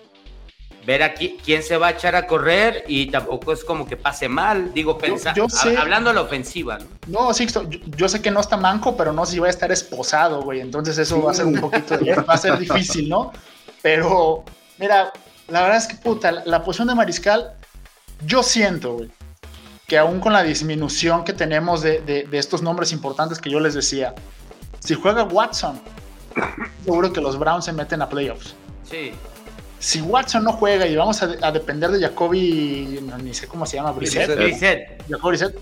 ver aquí quién se va a echar a correr y tampoco es como que pase mal, digo, pensando, hablando a la ofensiva. No, no Sixto, yo, sé que no está manco, pero no sé si va a estar esposado, güey, entonces eso va a ser un poquito, va a ser difícil, ¿no? Pero, mira, la verdad es que, puta, la posición de mariscal yo siento, güey, que aún con la disminución que tenemos de, estos nombres importantes que yo les decía, si juega Watson, seguro que los Browns se meten a playoffs. Sí. Si Watson no juega y vamos a, depender de Jacoby, ni sé cómo se llama, Brissett. Brissett. Jacoby Brissett.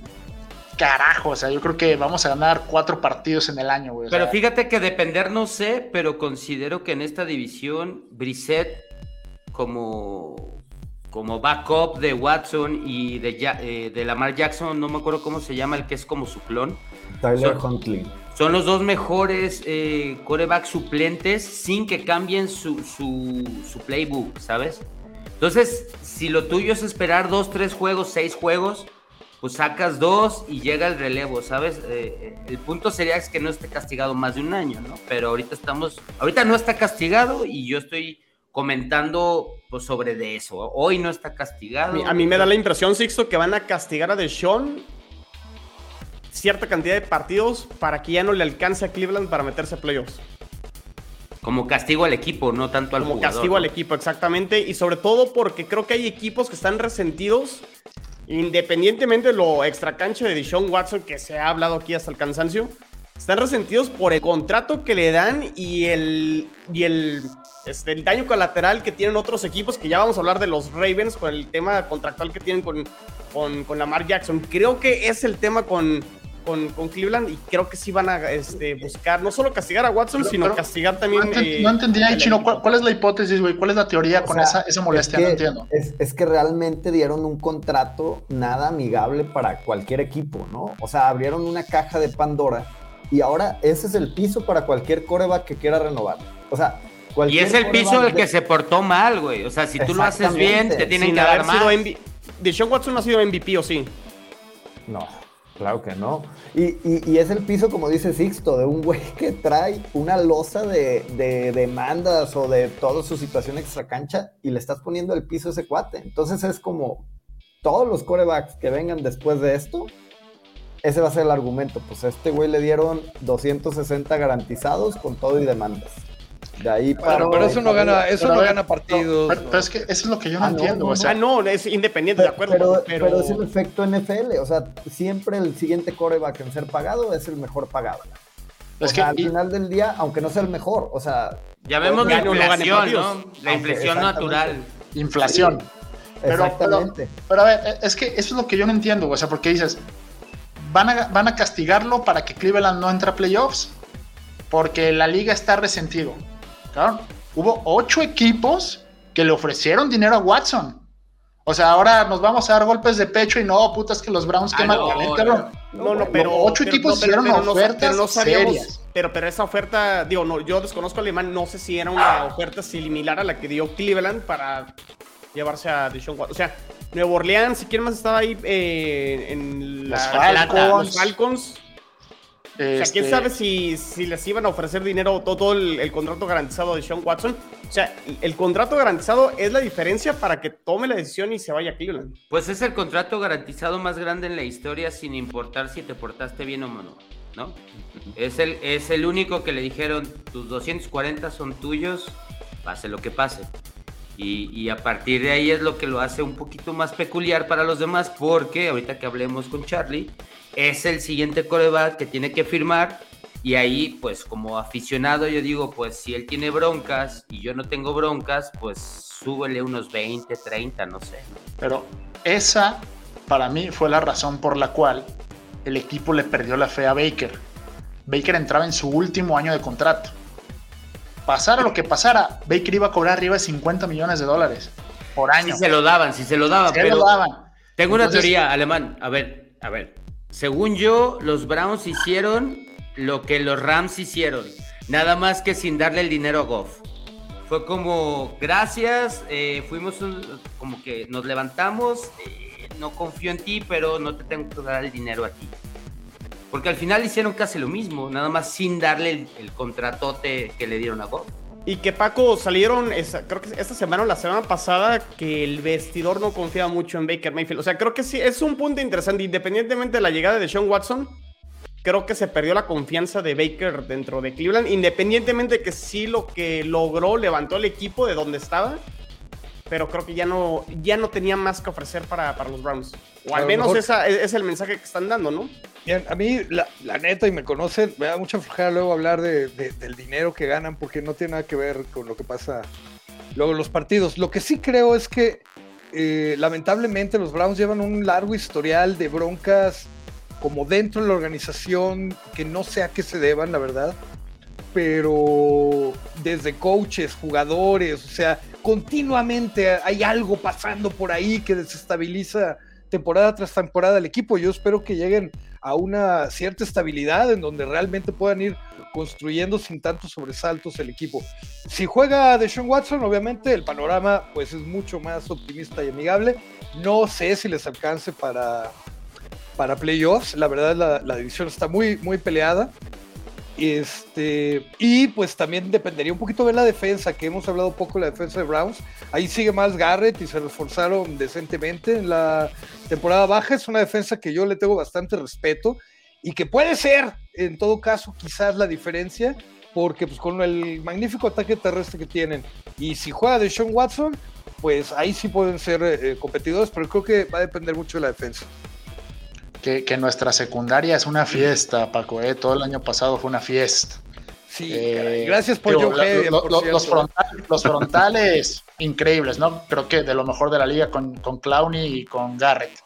Carajo, o sea, yo creo que vamos a ganar cuatro partidos en el año, güey. Pero fíjate que depender no sé, pero considero que en esta división, Brissett como como backup de Watson y de, eh, de Lamar Jackson, no me acuerdo cómo se llama, el que es como su clon. Tyler Huntley. Son los dos mejores eh, corebacks suplentes sin que cambien su, su, playbook, ¿sabes? Entonces, si lo tuyo es esperar dos, tres juegos, seis juegos, pues sacas dos y llega el relevo, ¿sabes? Eh, el punto sería es que no esté castigado más de un año, ¿no? Pero ahorita estamos, ahorita no está castigado y yo estoy comentando pues, sobre de eso. Hoy no está castigado. A mí, me da la impresión, Sixto, que van a castigar a Deshaun cierta cantidad de partidos para que ya no le alcance a Cleveland para meterse a playoffs. Como castigo al equipo, no tanto al Como jugador. Como castigo al equipo, exactamente. Y sobre todo porque creo que hay equipos que están resentidos, independientemente de lo extracancho de Deshaun Watson, que se ha hablado aquí hasta el cansancio, están resentidos por el contrato que le dan y el, y el este, el daño colateral que tienen otros equipos, que ya vamos a hablar de los Ravens con el tema contractual que tienen con, con, con Lamar Jackson. Creo que es el tema con, con, con, Cleveland y creo que sí van a este, buscar no solo castigar a Watson, sino castigar también. No, eh, no entendía, Chino, ¿cuál, es la hipótesis, güey? ¿Cuál es la teoría con esa, esa molestia? no entiendo. Es, es, que realmente dieron un contrato nada amigable para cualquier equipo, ¿no? O sea, abrieron una caja de Pandora y ahora ese es el piso para cualquier coreback que quiera renovar. O sea, y es el piso del que se portó mal, güey. O sea, si tú lo haces bien, te tienen que dar más. ¿De Sean Watson no ha sido MVP o sí? No, claro que no. Y, es el piso, como dice Sixto, de un güey que trae una losa de, demandas o de toda su situación extracancha y le estás poniendo el piso a ese cuate. Entonces es como todos los corebacks que vengan después de esto, ese va a ser el argumento. Pues este güey le dieron 260 garantizados con todo y demandas. De ahí para. Pero, eso no gana, eso no gana partidos. pero, es que eso es lo que yo no ah, entiendo. o sea, ah, no, es independiente, de acuerdo. Pero, es el efecto NFL. O sea, siempre el siguiente coreback en ser pagado es el mejor pagado. O sea, al final del día, aunque no sea el mejor, o sea. Ya vemos la inflación, ¿no? La inflación natural. Inflación. Pero, Exactamente. Pero, a ver, es que eso es lo que yo no entiendo, o sea, porque dices, van a, van a castigarlo para que Cleveland no entre a playoffs, porque la liga está resentido hubo ocho equipos que le ofrecieron dinero a Watson. O sea, ahora nos vamos a dar golpes de pecho y no, puta, es que los Browns ah, queman no, no, no, pero ocho equipos hicieron ofertas no serias. Pero, pero esa oferta, digo, no, yo desconozco alemán, no sé si era una oferta similar a la que dio Cleveland para llevarse a Deshaun Watson. O sea, Nuevo Orleans, si quieren más estaba ahí eh, en los Falcons o sea, quién este, sabe si, si, les iban a ofrecer dinero todo, el, contrato garantizado de Sean Watson. O sea, el contrato garantizado es la diferencia para que tome la decisión y se vaya a Cleveland. Pues es el contrato garantizado más grande en la historia, sin importar si te portaste bien o no. ¿no? Es el, es el único que le dijeron, tus 240 son tuyos, pase lo que pase. Y, a partir de ahí es lo que lo hace un poquito más peculiar para los demás, porque ahorita que hablemos con Charlie, es el siguiente coreback que tiene que firmar. Y ahí, pues como aficionado, yo digo, pues si él tiene broncas y yo no tengo broncas, pues súbele unos 20, 30, no sé. Pero esa, para mí, fue la razón por la cual el equipo le perdió la fe a Baker. Baker entraba en su último año de contrato. Pasara lo que pasara, Baker iba a cobrar arriba de 50 millones de dólares por año. Si se lo daban, si se lo daban. Se lo daban. Tengo una teoría, alemán. A ver, a ver. Según yo, los Browns hicieron lo que los Rams hicieron. Nada más que sin darle el dinero a Goff. Fue como, gracias, eh, fuimos un- como que nos levantamos, eh, no confío en ti, pero no te tengo que dar el dinero a ti. Porque al final hicieron casi lo mismo, nada más sin darle el, contratote que le dieron a Goff. Y que Paco salieron, esa- creo que esta semana o la semana pasada, que el vestidor no confiaba mucho en Baker Mayfield. O sea, creo que sí, es un punto interesante. Independientemente de la llegada de Sean Watson, creo que se perdió la confianza de Baker dentro de Cleveland. Independientemente de que sí lo que logró levantó el equipo de donde estaba. Pero creo que ya no, ya no tenía más que ofrecer para, para los Browns. O al menos esa es, es el mensaje que están dando, ¿no? Bien, a mí, la, la neta, y me conocen, me da mucha flojera luego hablar de, de- del dinero que ganan porque no tiene nada que ver con lo que pasa luego en los partidos. Lo que sí creo es que, eh, lamentablemente, los Browns llevan un largo historial de broncas como dentro de la organización que no sé a qué se deban, la verdad. Pero desde coaches, jugadores, o sea, continuamente hay algo pasando por ahí que desestabiliza temporada tras temporada al equipo. Yo espero que lleguen a una cierta estabilidad en donde realmente puedan ir construyendo sin tantos sobresaltos el equipo. Si juega Deshaun Watson, obviamente el panorama pues es mucho más optimista y amigable. No sé si les alcance para, para playoffs. La verdad la, la división está muy, muy peleada. Este, y pues también dependería un poquito de la defensa, que hemos hablado poco de la defensa de Browns. Ahí sigue más Garrett y se reforzaron decentemente en la temporada baja. Es una defensa que yo le tengo bastante respeto y que puede ser, en todo caso, quizás la diferencia, porque pues con el magnífico ataque terrestre que tienen y si juega de Sean Watson, pues ahí sí pueden ser eh, competidores, pero creo que va a depender mucho de la defensa. Que, que nuestra secundaria es una fiesta, Paco. ¿eh? Todo el año pasado fue una fiesta. Sí, Eh, gracias por digo, Joe lo- los, frontales, los frontales increíbles, ¿no? Creo que de lo mejor de la liga con, con Clowney y con Garrett.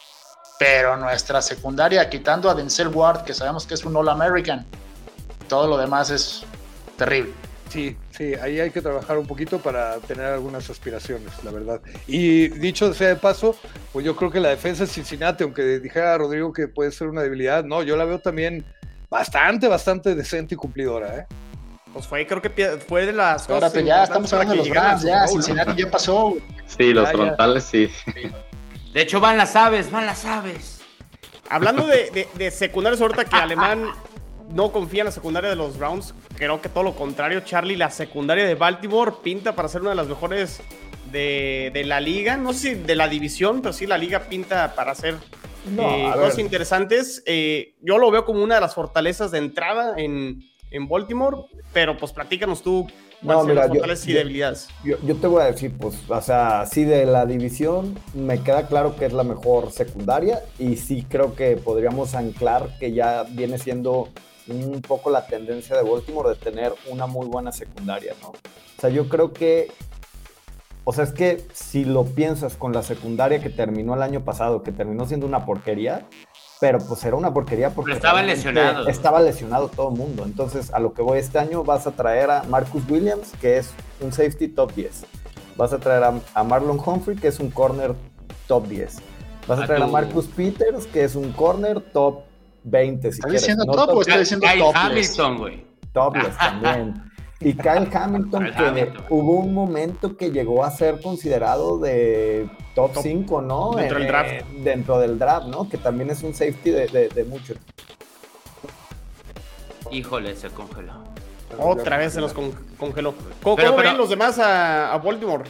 Pero nuestra secundaria, quitando a Denzel Ward, que sabemos que es un All American, todo lo demás es terrible. Sí, sí, ahí hay que trabajar un poquito para tener algunas aspiraciones, la verdad. Y dicho sea de paso, pues yo creo que la defensa de Cincinnati, aunque dijera Rodrigo que puede ser una debilidad, no, yo la veo también bastante, bastante decente y cumplidora, ¿eh? Pues fue, creo que fue de las cosas. Espérate, ya estamos hablando de los al ya. Cincinnati ya pasó. Sí, los Ya, ya. frontales sí. De hecho, van las aves, van las aves. Hablando de, de, de secundarios, ahorita que Alemán no confía en la secundaria de los Browns, creo que todo lo contrario, Charlie, la secundaria de Baltimore pinta para ser una de las mejores de, de la liga, no sé si de la división, pero sí la liga pinta para ser No, eh, cosas interesantes. Eh, yo lo veo como una de las fortalezas de entrada en, en Baltimore, pero pues platícanos tú No, cuáles son mira, las yo- fortalezas y debilidades. Yo, yo te voy a decir, pues, o sea, sí de la división me queda claro que es la mejor secundaria y sí creo que podríamos anclar que ya viene siendo un poco la tendencia de Baltimore de tener una muy buena secundaria, ¿no? O sea, yo creo que, o sea, es que si lo piensas con la secundaria que terminó el año pasado, que terminó siendo una porquería, pero pues era una porquería porque Pero estaban realmente lesionados. Estaba lesionado todo el mundo. Entonces, a lo que voy este año, vas a traer a Marcus Williams, que es un safety top 10. Vas a traer a, a Marlon Humphrey, que es un corner top 10. Vas a A traer a Marcus Peters, que es un corner top 20. Si ¿Estás quieres. diciendo No top o estás diciendo Kyle topless? Hamilton, güey. Topless también. Y Kyle Hamilton, Kyle que Hamilton. hubo un momento que llegó a ser considerado de top Top 5, ¿no? dentro del Eh, draft. dentro del draft, ¿no? Que también es un safety de, de, de mucho. Híjole, se congeló. Otra vez se nos con- congeló. ¿Cómo, Pero- cómo pero- ven los demás a, a Baltimore?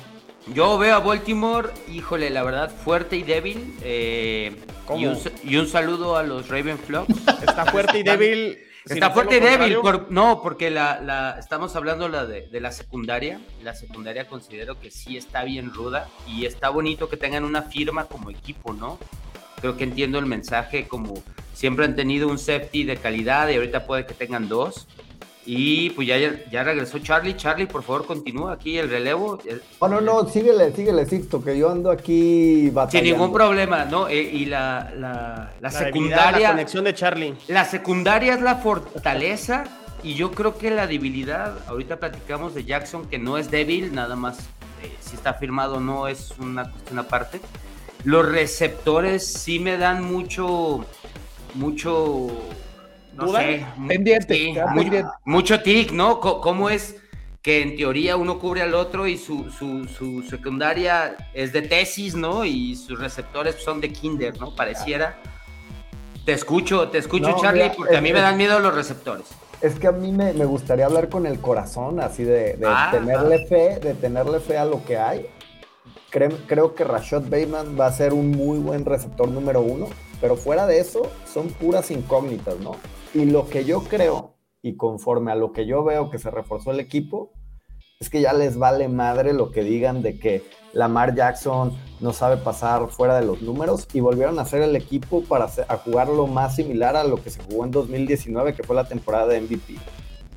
Yo veo a Baltimore, híjole, la verdad, fuerte y débil. eh, ¿Cómo? y, un, sa- y un saludo a los Ravenflocks. Está fuerte y débil. Está fuerte y débil, por- no, porque la, la- estamos hablando la de, de la secundaria. La secundaria considero que sí está bien ruda y está bonito que tengan una firma como equipo, ¿no? Creo que entiendo el mensaje como siempre han tenido un safety de calidad y ahorita puede que tengan dos. Y pues ya, ya regresó Charlie. Charlie, por favor, continúa aquí el relevo. Oh, no, no, síguele, síguele, Sixto, que yo ando aquí Sin batallando. ningún problema, ¿no? Eh, y la, la, la debilidad, secundaria. la conexión de Charlie. La secundaria es la fortaleza y yo creo que la debilidad, ahorita platicamos de Jackson que no es débil, nada más eh, si está firmado no es una cuestión aparte. los receptores sí me dan mucho, mucho, no ¿Duda? sé, Pendiente, sí, está mu- pendiente. mucho tic, ¿no? ¿Cómo es que en teoría uno cubre al otro y su, su, su secundaria es de tesis, ¿no? Y sus receptores son de kinder, ¿no? Pareciera. Te escucho, te escucho, No, Charlie, mira, porque a mí me es- dan miedo los receptores. Es que a mí me, me gustaría hablar con el corazón, así de, de Ah, tenerle fe, de tenerle fe a lo que hay. Creo, creo que Rashad Bateman va a ser un muy buen receptor número uno, pero fuera de eso son puras incógnitas, ¿no? Y lo que yo creo, y conforme a lo que yo veo que se reforzó el equipo, es que ya les vale madre lo que digan de que Lamar Jackson no sabe pasar fuera de los números y volvieron a hacer el equipo para jugar lo más similar a lo que se jugó en 2019, que fue la temporada de MVP.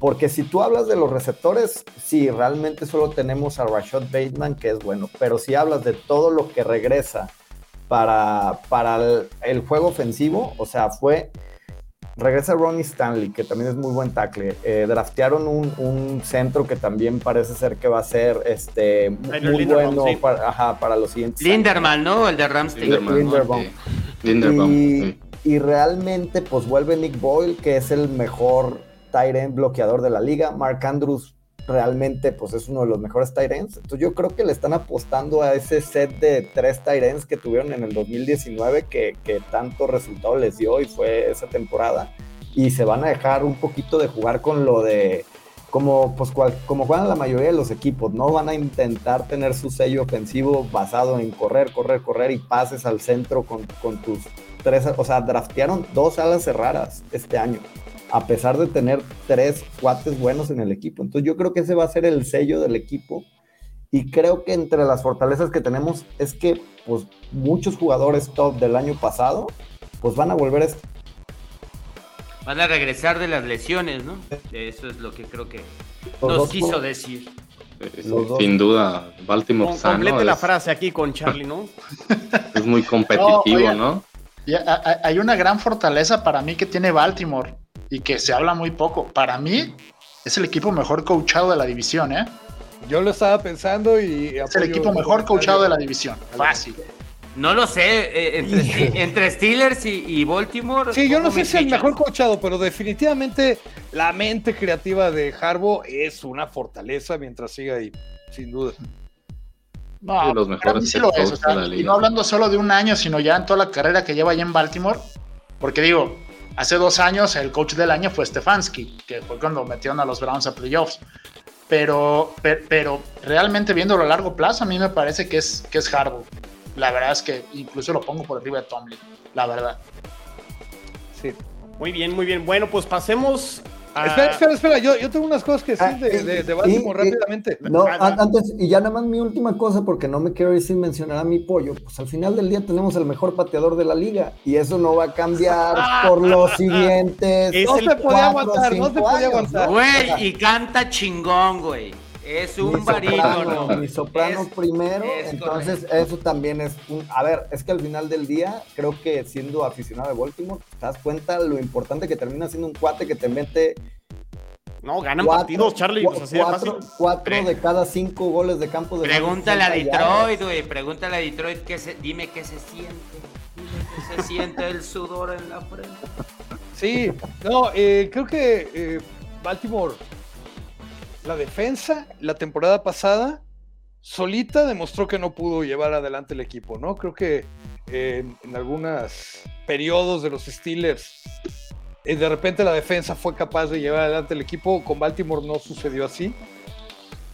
Porque si tú hablas de los receptores, sí, realmente solo tenemos a Rashad Bateman, que es bueno, pero si hablas de todo lo que regresa para, para el, el juego ofensivo, o sea, fue Regresa Ronnie Stanley, que también es muy buen tackle. Eh, draftearon un, un centro que también parece ser que va a ser este, muy Linderbaum, bueno sí. para, ajá, para los siguientes años. Linderman, ¿no? El de Ramstein. Linderman, Y, sí. y realmente, pues vuelve Nick Boyle, que es el mejor tight end bloqueador de la liga. Mark Andrews realmente, pues es uno de los mejores ends. Entonces yo creo que le están apostando a ese set de tres ends que tuvieron en el 2019, que, que tanto resultado les dio y fue esa temporada. Y se van a dejar un poquito de jugar con lo de como, pues, cual- como juegan la mayoría de los equipos, no van a intentar tener su sello ofensivo basado en correr, correr, correr y pases al centro con, con tus tres, o sea, draftearon dos alas cerradas este año, a pesar de tener tres cuates buenos en el equipo. Entonces yo creo que ese va a ser el sello del equipo y creo que entre las fortalezas que tenemos es que pues muchos jugadores top del año pasado pues van a volver a Van a regresar de las lesiones, ¿no? Eso es lo que creo que Los nos quiso por- decir. Dos. Sin duda, Baltimore Con- sano complete la es, frase aquí con Charlie, ¿no? es muy competitivo. ¿no? Y a- a- hay una gran fortaleza para mí que tiene Baltimore y que se habla muy poco. Para mí es el equipo mejor coachado de la división, ¿eh? Yo lo estaba pensando y. Es el equipo mejor coachado de la división. Fácil. No lo sé, eh, entre, Ste- entre Steelers y, y Baltimore. Sí, yo no ¿cómo sé si el mejor coachado, pero definitivamente la mente creativa de Harbo es una fortaleza mientras siga ahí, sin duda. No, Sí, los mejores mí sí lo head es. coach o sea, de la y no hablando solo de un año, sino ya en toda la carrera que lleva allá en Baltimore. Porque digo, hace dos años el coach del año fue Stefanski, que fue cuando metieron a los Browns a playoffs. Pero, per- pero, realmente viéndolo a largo plazo, a mí me parece que es, que es. La verdad es que incluso lo pongo por arriba de Tomlin. La verdad. Sí. Muy bien, muy bien. Bueno, pues pasemos a... Espera, espera, espera, yo, yo tengo unas cosas que decir Ah, de, de, de Baltimore y- rápidamente. No, antes, y ya nada más mi última cosa, porque no me quiero ir sin mencionar a mi pollo, pues al final del día tenemos el mejor pateador de la liga, y eso no va a cambiar por los siguientes. Es No se podía aguantar, no se podía aguantar. Güey, y canta chingón, güey. Es Mi un soprano, barítono. mi soprano Es- primero, es entonces eso también es un... A ver, es que al final del día, creo que siendo aficionado de Baltimore, te das cuenta lo importante que termina siendo un cuate que te mete No, ganan cuatro, partidos, Charlie. cu- Pues así de cuatro, fácil. cuatro de cada cinco goles de campo de Pregúntale a 60 yardas. Detroit, güey. Pregúntale a Detroit qué se, dime qué se siente. Dime qué se siente el sudor en la frente. Sí, no, eh, creo que eh, Baltimore, la defensa, la temporada pasada, solita demostró que no pudo llevar adelante el equipo, ¿no? Creo que eh, en, algunos periodos de los Steelers, eh, de repente la defensa fue capaz de llevar adelante el equipo, con Baltimore no sucedió así.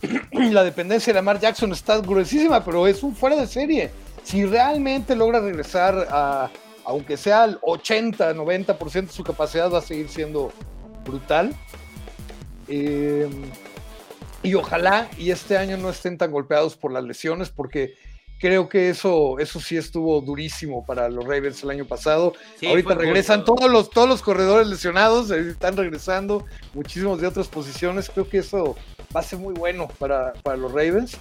la dependencia de Lamar Jackson está gruesísima, pero es un fuera de serie. Si realmente logra regresar a, aunque sea al 80, 90% de su capacidad, va a seguir siendo brutal. Eh, y ojalá y este año no estén tan golpeados por las lesiones, porque creo que eso, eso sí estuvo durísimo para los Ravens el año pasado. Sí, Ahorita regresan todos los, todos los corredores lesionados, están regresando muchísimos de otras posiciones. Creo que eso va a ser muy bueno para, para los Ravens.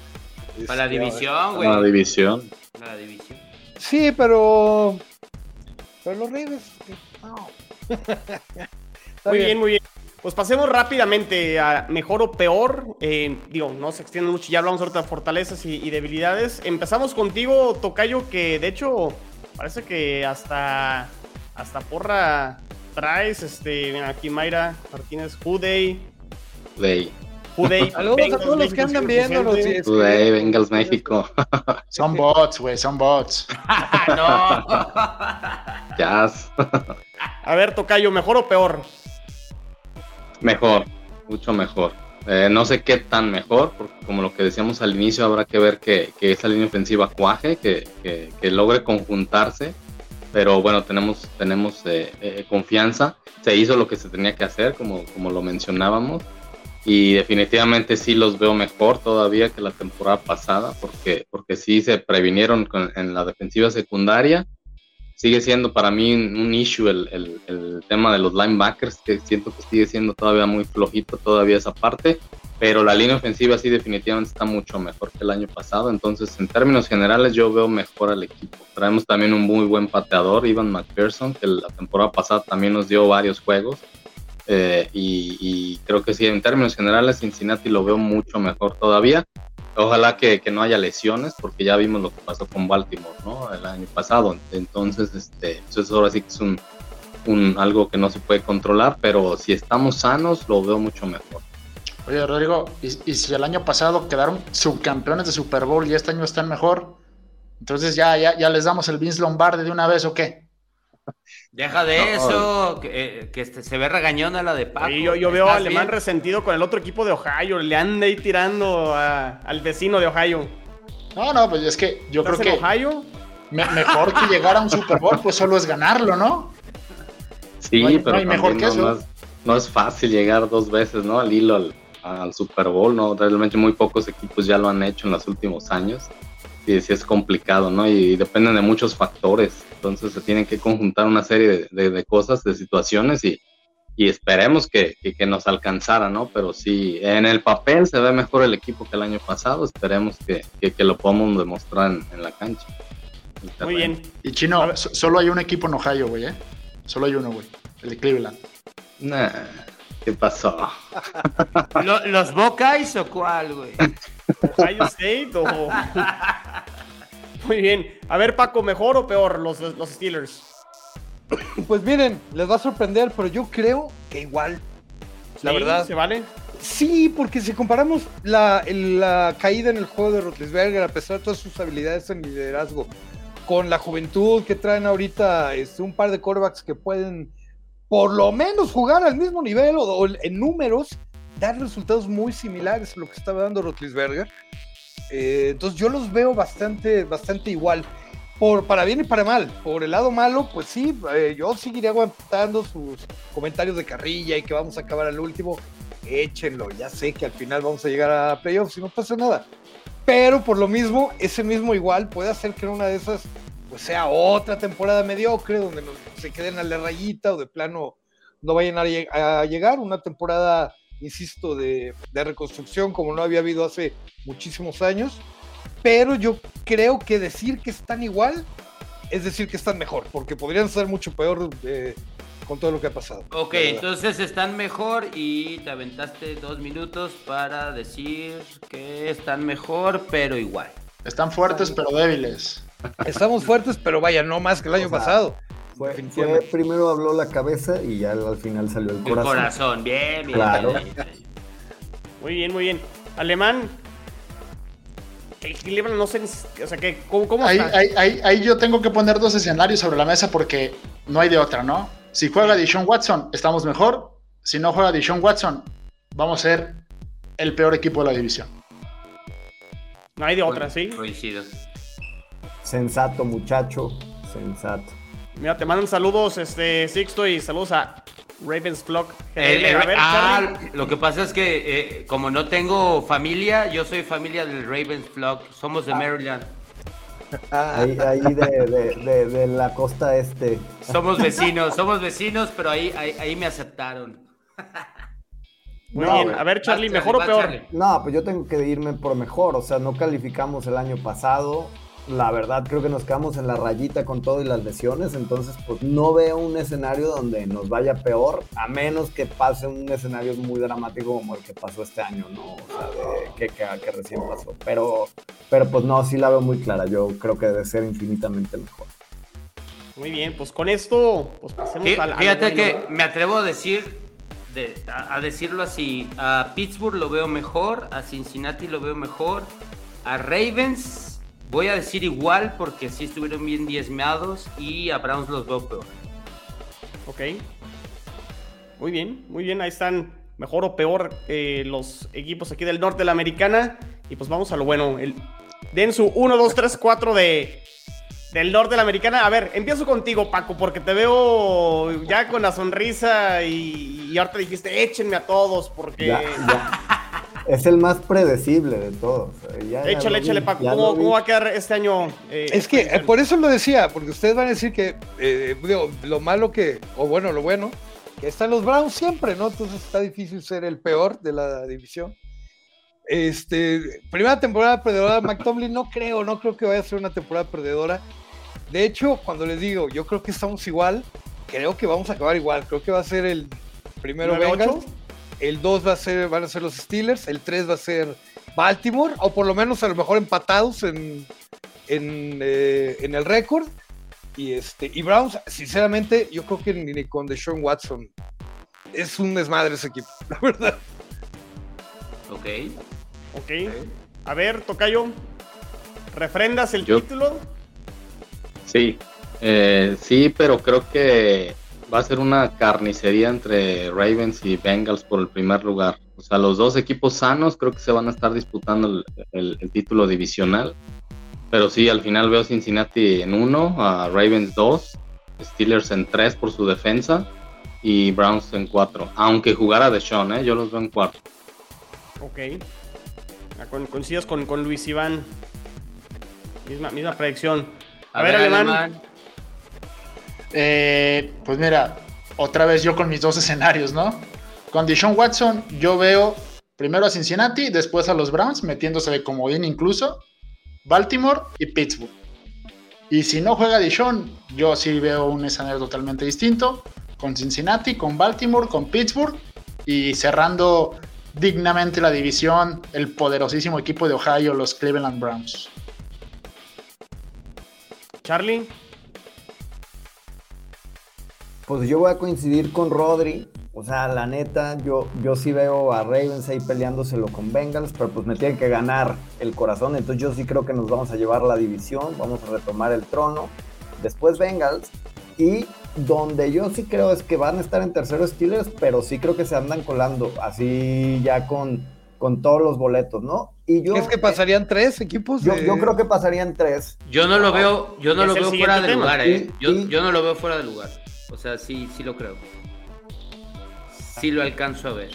Para la Este, división, güey. La división. Para la división. Sí, pero. Pero los Ravens. No. Muy bien, muy bien. Pues pasemos rápidamente a mejor o peor. Eh, digo, no se extiende mucho, ya hablamos ahorita de fortalezas y, y, debilidades. Empezamos contigo, Tocayo, que de hecho parece que hasta, hasta porra traes. Este, mira, aquí Mayra Martínez, Hudey. Hudey. Hudey. Saludos a todos los que andan viendo. Hudey, Bengals México. Son bots, güey, son bots. no. Jazz. A ver, Tocayo, ¿mejor o peor? Mejor, mucho mejor. Eh, no sé qué tan mejor, porque como lo que decíamos al inicio, habrá que ver que, que esa línea ofensiva cuaje, que, que, logre conjuntarse. Pero bueno, tenemos, tenemos eh, eh, confianza. Se hizo lo que se tenía que hacer, como, como lo mencionábamos. Y definitivamente sí los veo mejor todavía que la temporada pasada, porque, porque sí se previnieron en la defensiva secundaria sigue siendo para mí un issue el, el, tema de los linebackers, que siento que sigue siendo todavía muy flojito todavía esa parte, pero la línea ofensiva sí definitivamente está mucho mejor que el año pasado, entonces en términos generales yo veo mejor al equipo. Traemos también un muy buen pateador, Ivan McPherson, que la temporada pasada también nos dio varios juegos. Eh, y, y creo que sí, en términos generales Cincinnati lo veo mucho mejor todavía ojalá que, no haya lesiones, porque ya vimos lo que pasó con Baltimore, ¿no? El año pasado. Entonces, este, eso ahora sí que es un, un, algo que no se puede controlar, pero si estamos sanos, lo veo mucho mejor. Oye, Rodrigo, ¿y, y si el año pasado quedaron subcampeones de Super Bowl y este año están mejor? Entonces ya, ya, ya les damos el Vince Lombardi de una vez o qué? Deja de no, eso, que, eh, que este, se ve regañona la de Paco. Sí, yo, yo veo a Alemán bien? resentido con el otro equipo de Ohio. Le anda ahí tirando a, al vecino de Ohio. No, no, pues es que yo creo que. Ohio? Me, mejor que llegar a un Super Bowl, pues solo es ganarlo, ¿no? Sí, no hay, pero no hay mejor que no, eso. no, es, no, es, fácil llegar dos veces, ¿no? Al hilo al, al, Super Bowl, ¿no? Realmente muy pocos equipos ya lo han hecho en los últimos años. Y sí es complicado, ¿no? Y dependen de muchos factores. Entonces se tienen que conjuntar una serie de, de, de cosas, de situaciones y, y esperemos que, que, que, nos alcanzara, ¿no? Pero sí, en el papel se ve mejor el equipo que el año pasado. Esperemos que, que lo podamos demostrar en, en la cancha. Muy bien. Y Chino, solo hay un equipo en Ohio, güey, ¿eh? Solo hay uno, güey. El de Cleveland. Nah, ¿Qué pasó? ¿Los Buckeyes o cuál, güey? ¿Ohio State o...? Muy bien. A ver, Paco, ¿mejor o peor los, los Steelers? Pues miren, les va a sorprender, pero yo creo que igual. La ¿Sí? verdad. ¿Se vale? Sí, porque si comparamos la, la, caída en el juego de Rotlisberger, a pesar de todas sus habilidades en liderazgo, con la juventud que traen ahorita este, un par de corebacks que pueden por lo menos jugar al mismo nivel o, o en números, dar resultados muy similares a lo que estaba dando Rotlisberger. Eh, entonces yo los veo bastante, bastante igual. Por, para bien y para mal. Por el lado malo, pues sí, eh, yo seguiré aguantando sus comentarios de carrilla y que vamos a acabar al último. Échenlo, ya sé que al final vamos a llegar a playoffs y no pasa nada. Pero por lo mismo, ese mismo igual puede hacer que en una de esas pues sea otra temporada mediocre donde nos, se queden a la rayita o de plano no vayan a, a llegar. Una temporada, insisto, de, de reconstrucción como no había habido hace muchísimos años, pero yo creo que decir que están igual es decir que están mejor, porque podrían ser mucho peor eh, con todo lo que ha pasado. Ok, entonces están mejor y te aventaste dos minutos para decir que están mejor, pero igual. Están fuertes, pero débiles. Estamos fuertes, pero vaya, no más que el año o sea, pasado. Fue, fue, primero habló la cabeza y ya al final salió el corazón. El corazón, bien, bien. Claro. bien, bien. Muy bien, muy bien. Alemán, Cleveland no sé, o sea, que, ¿cómo, cómo ahí, ahí, ahí, ahí, yo tengo que poner dos escenarios sobre la mesa porque no hay de otra, ¿no? Si juega Deshaun Watson, estamos mejor. Si no juega Deshaun Watson, vamos a ser el peor equipo de la división. No hay de otra, ¿sí? Coincido. Sensato, muchacho. Sensato. Mira, te mandan saludos, este, Sixto, y saludos a Ravens Flock. El, el, a ver, ah, lo que pasa es que eh, como no tengo familia, yo soy familia del Ravens Flock. Somos de ah. Maryland. Ahí, ahí de, de, de, de, la costa este. Somos vecinos, somos vecinos, pero ahí, ahí, ahí me aceptaron. Muy no, bien, a ver Charlie, ¿mejor o peor? Charlie. No, pues yo tengo que irme por mejor, o sea, no calificamos el año pasado, la verdad creo que nos quedamos en la rayita con todo y las lesiones, entonces pues no veo un escenario donde nos vaya peor, a menos que pase un escenario muy dramático como el que pasó este año, ¿no? O sea, de, que, que, recién pasó. Pero, pero pues no, sí la veo muy clara, yo creo que debe ser infinitamente mejor. Muy bien, pues con esto, pues pasemos a la... Fíjate que me atrevo a decir, a decirlo así, a Pittsburgh lo veo mejor, a Cincinnati lo veo mejor, a Ravens Voy a decir igual porque sí estuvieron bien diezmeados y a Browns los veo peor. Ok. Muy bien, muy bien. Ahí están mejor o peor eh, los equipos aquí del norte de la americana. Y pues vamos a lo bueno. El, den su 1, 2, 3, 4 de, del norte de la americana. A ver, empiezo contigo, Paco, porque te veo ya con la sonrisa y, y ahorita dijiste, échenme a todos porque... Es el más predecible de todos. échale, échale, Paco. ¿Cómo, va a quedar este año? Eh, es que eh, por eso lo decía, porque ustedes van a decir que eh, lo malo que, o bueno, lo bueno, que están los Browns siempre, ¿no? Entonces está difícil ser el peor de la división. Este, primera temporada perdedora, McTomlin, no creo, no creo que vaya a ser una temporada perdedora. De hecho, cuando les digo, yo creo que estamos igual, creo que vamos a acabar igual. Creo que va a ser el primero Bengals el 2 va a ser, van a ser los Steelers, el 3 va a ser Baltimore, o por lo menos a lo mejor empatados en, en, eh, el récord. Y, este, y Browns, sinceramente, yo creo que ni con Deshaun Watson es un desmadre ese equipo, la verdad. Ok. Ok. A ver, Tocayo, ¿refrendas el título? Sí, eh, sí, pero creo que va a ser una carnicería entre Ravens y Bengals por el primer lugar. O sea, los dos equipos sanos creo que se van a estar disputando el, título divisional. Pero sí, al final veo Cincinnati en uno, a Ravens dos, Steelers en tres por su defensa y Browns en cuatro. Aunque jugara de Sean, ¿eh? yo los veo en cuatro. Ok. Ah, coincidas con, con Luis Iván. Misma, misma predicción. A, ver, Alemán. Eh, pues mira, otra vez yo con mis dos escenarios, ¿no? Con Dishon Watson, yo veo primero a Cincinnati, después a los Browns, metiéndose de comodín incluso, Baltimore y Pittsburgh. Y si no juega Dishon, yo sí veo un escenario totalmente distinto, con Cincinnati, con Baltimore, con Pittsburgh y cerrando dignamente la división el poderosísimo equipo de Ohio, los Cleveland Browns. Charlie. Pues yo voy a coincidir con Rodri. O sea, la neta, yo, yo sí veo a Ravens ahí peleándoselo con Bengals, pero pues me tienen que ganar el corazón. Entonces yo sí creo que nos vamos a llevar la división, vamos a retomar el trono. Después Bengals. Y donde yo sí creo es que van a estar en terceros Steelers, pero sí creo que se andan colando, así ya con, con todos los boletos, ¿no? Y yo, ¿Es que pasarían tres equipos? Yo, yo, creo que pasarían tres. Yo no lo veo, yo no lo veo fuera de lugar, ¿eh? Yo, yo no lo veo fuera de lugar. O sea, sí, sí lo creo. Sí lo alcanzo a ver.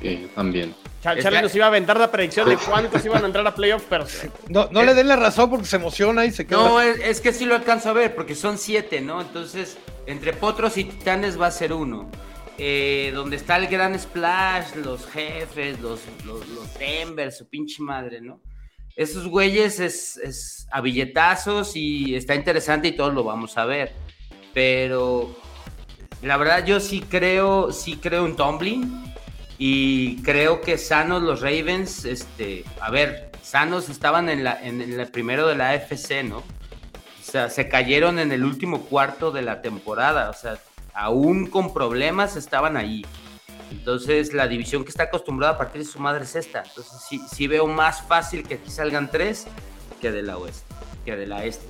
Sí, también. Charlie nos iba a aventar la predicción de cuántos iban a entrar a playoffs, pero... No, no le den la razón porque se emociona y se queda... No, es, que sí lo alcanzo a ver, porque son siete, ¿no? Entonces, entre Potros y Titanes va a ser uno. Eh, donde está el gran splash, los jefes, los, los, los su pinche madre, ¿no? Esos güeyes es, es a billetazos y está interesante y todos lo vamos a ver pero la verdad yo sí creo, sí creo en Tomlin y creo que sanos los Ravens, este, a ver, sanos estaban en, la, en el primero de la AFC, ¿no? O sea, se cayeron en el último cuarto de la temporada, o sea, aún con problemas estaban ahí. Entonces, la división que está acostumbrada a partir de su madre es esta. Entonces, sí, sí veo más fácil que aquí salgan tres que de la oeste, que de la este.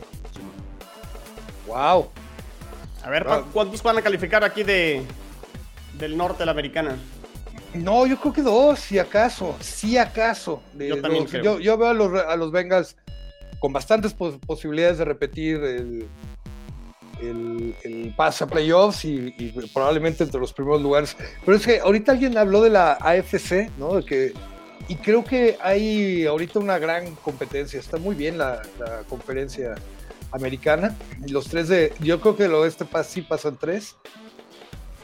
Wow. A ver, ah. ¿cuántos van a calificar aquí de, del norte de la americana? No, yo creo que dos, si acaso, si acaso. yo también creo. Yo, veo a los, a los Bengals con bastantes posibilidades de repetir el, el, pase a playoffs y, probablemente entre los primeros lugares. Pero es que ahorita alguien habló de la AFC, ¿no? De que, y creo que hay ahorita una gran competencia. Está muy bien la, la conferencia americana. Los tres de. Yo creo que el oeste sí pasan tres.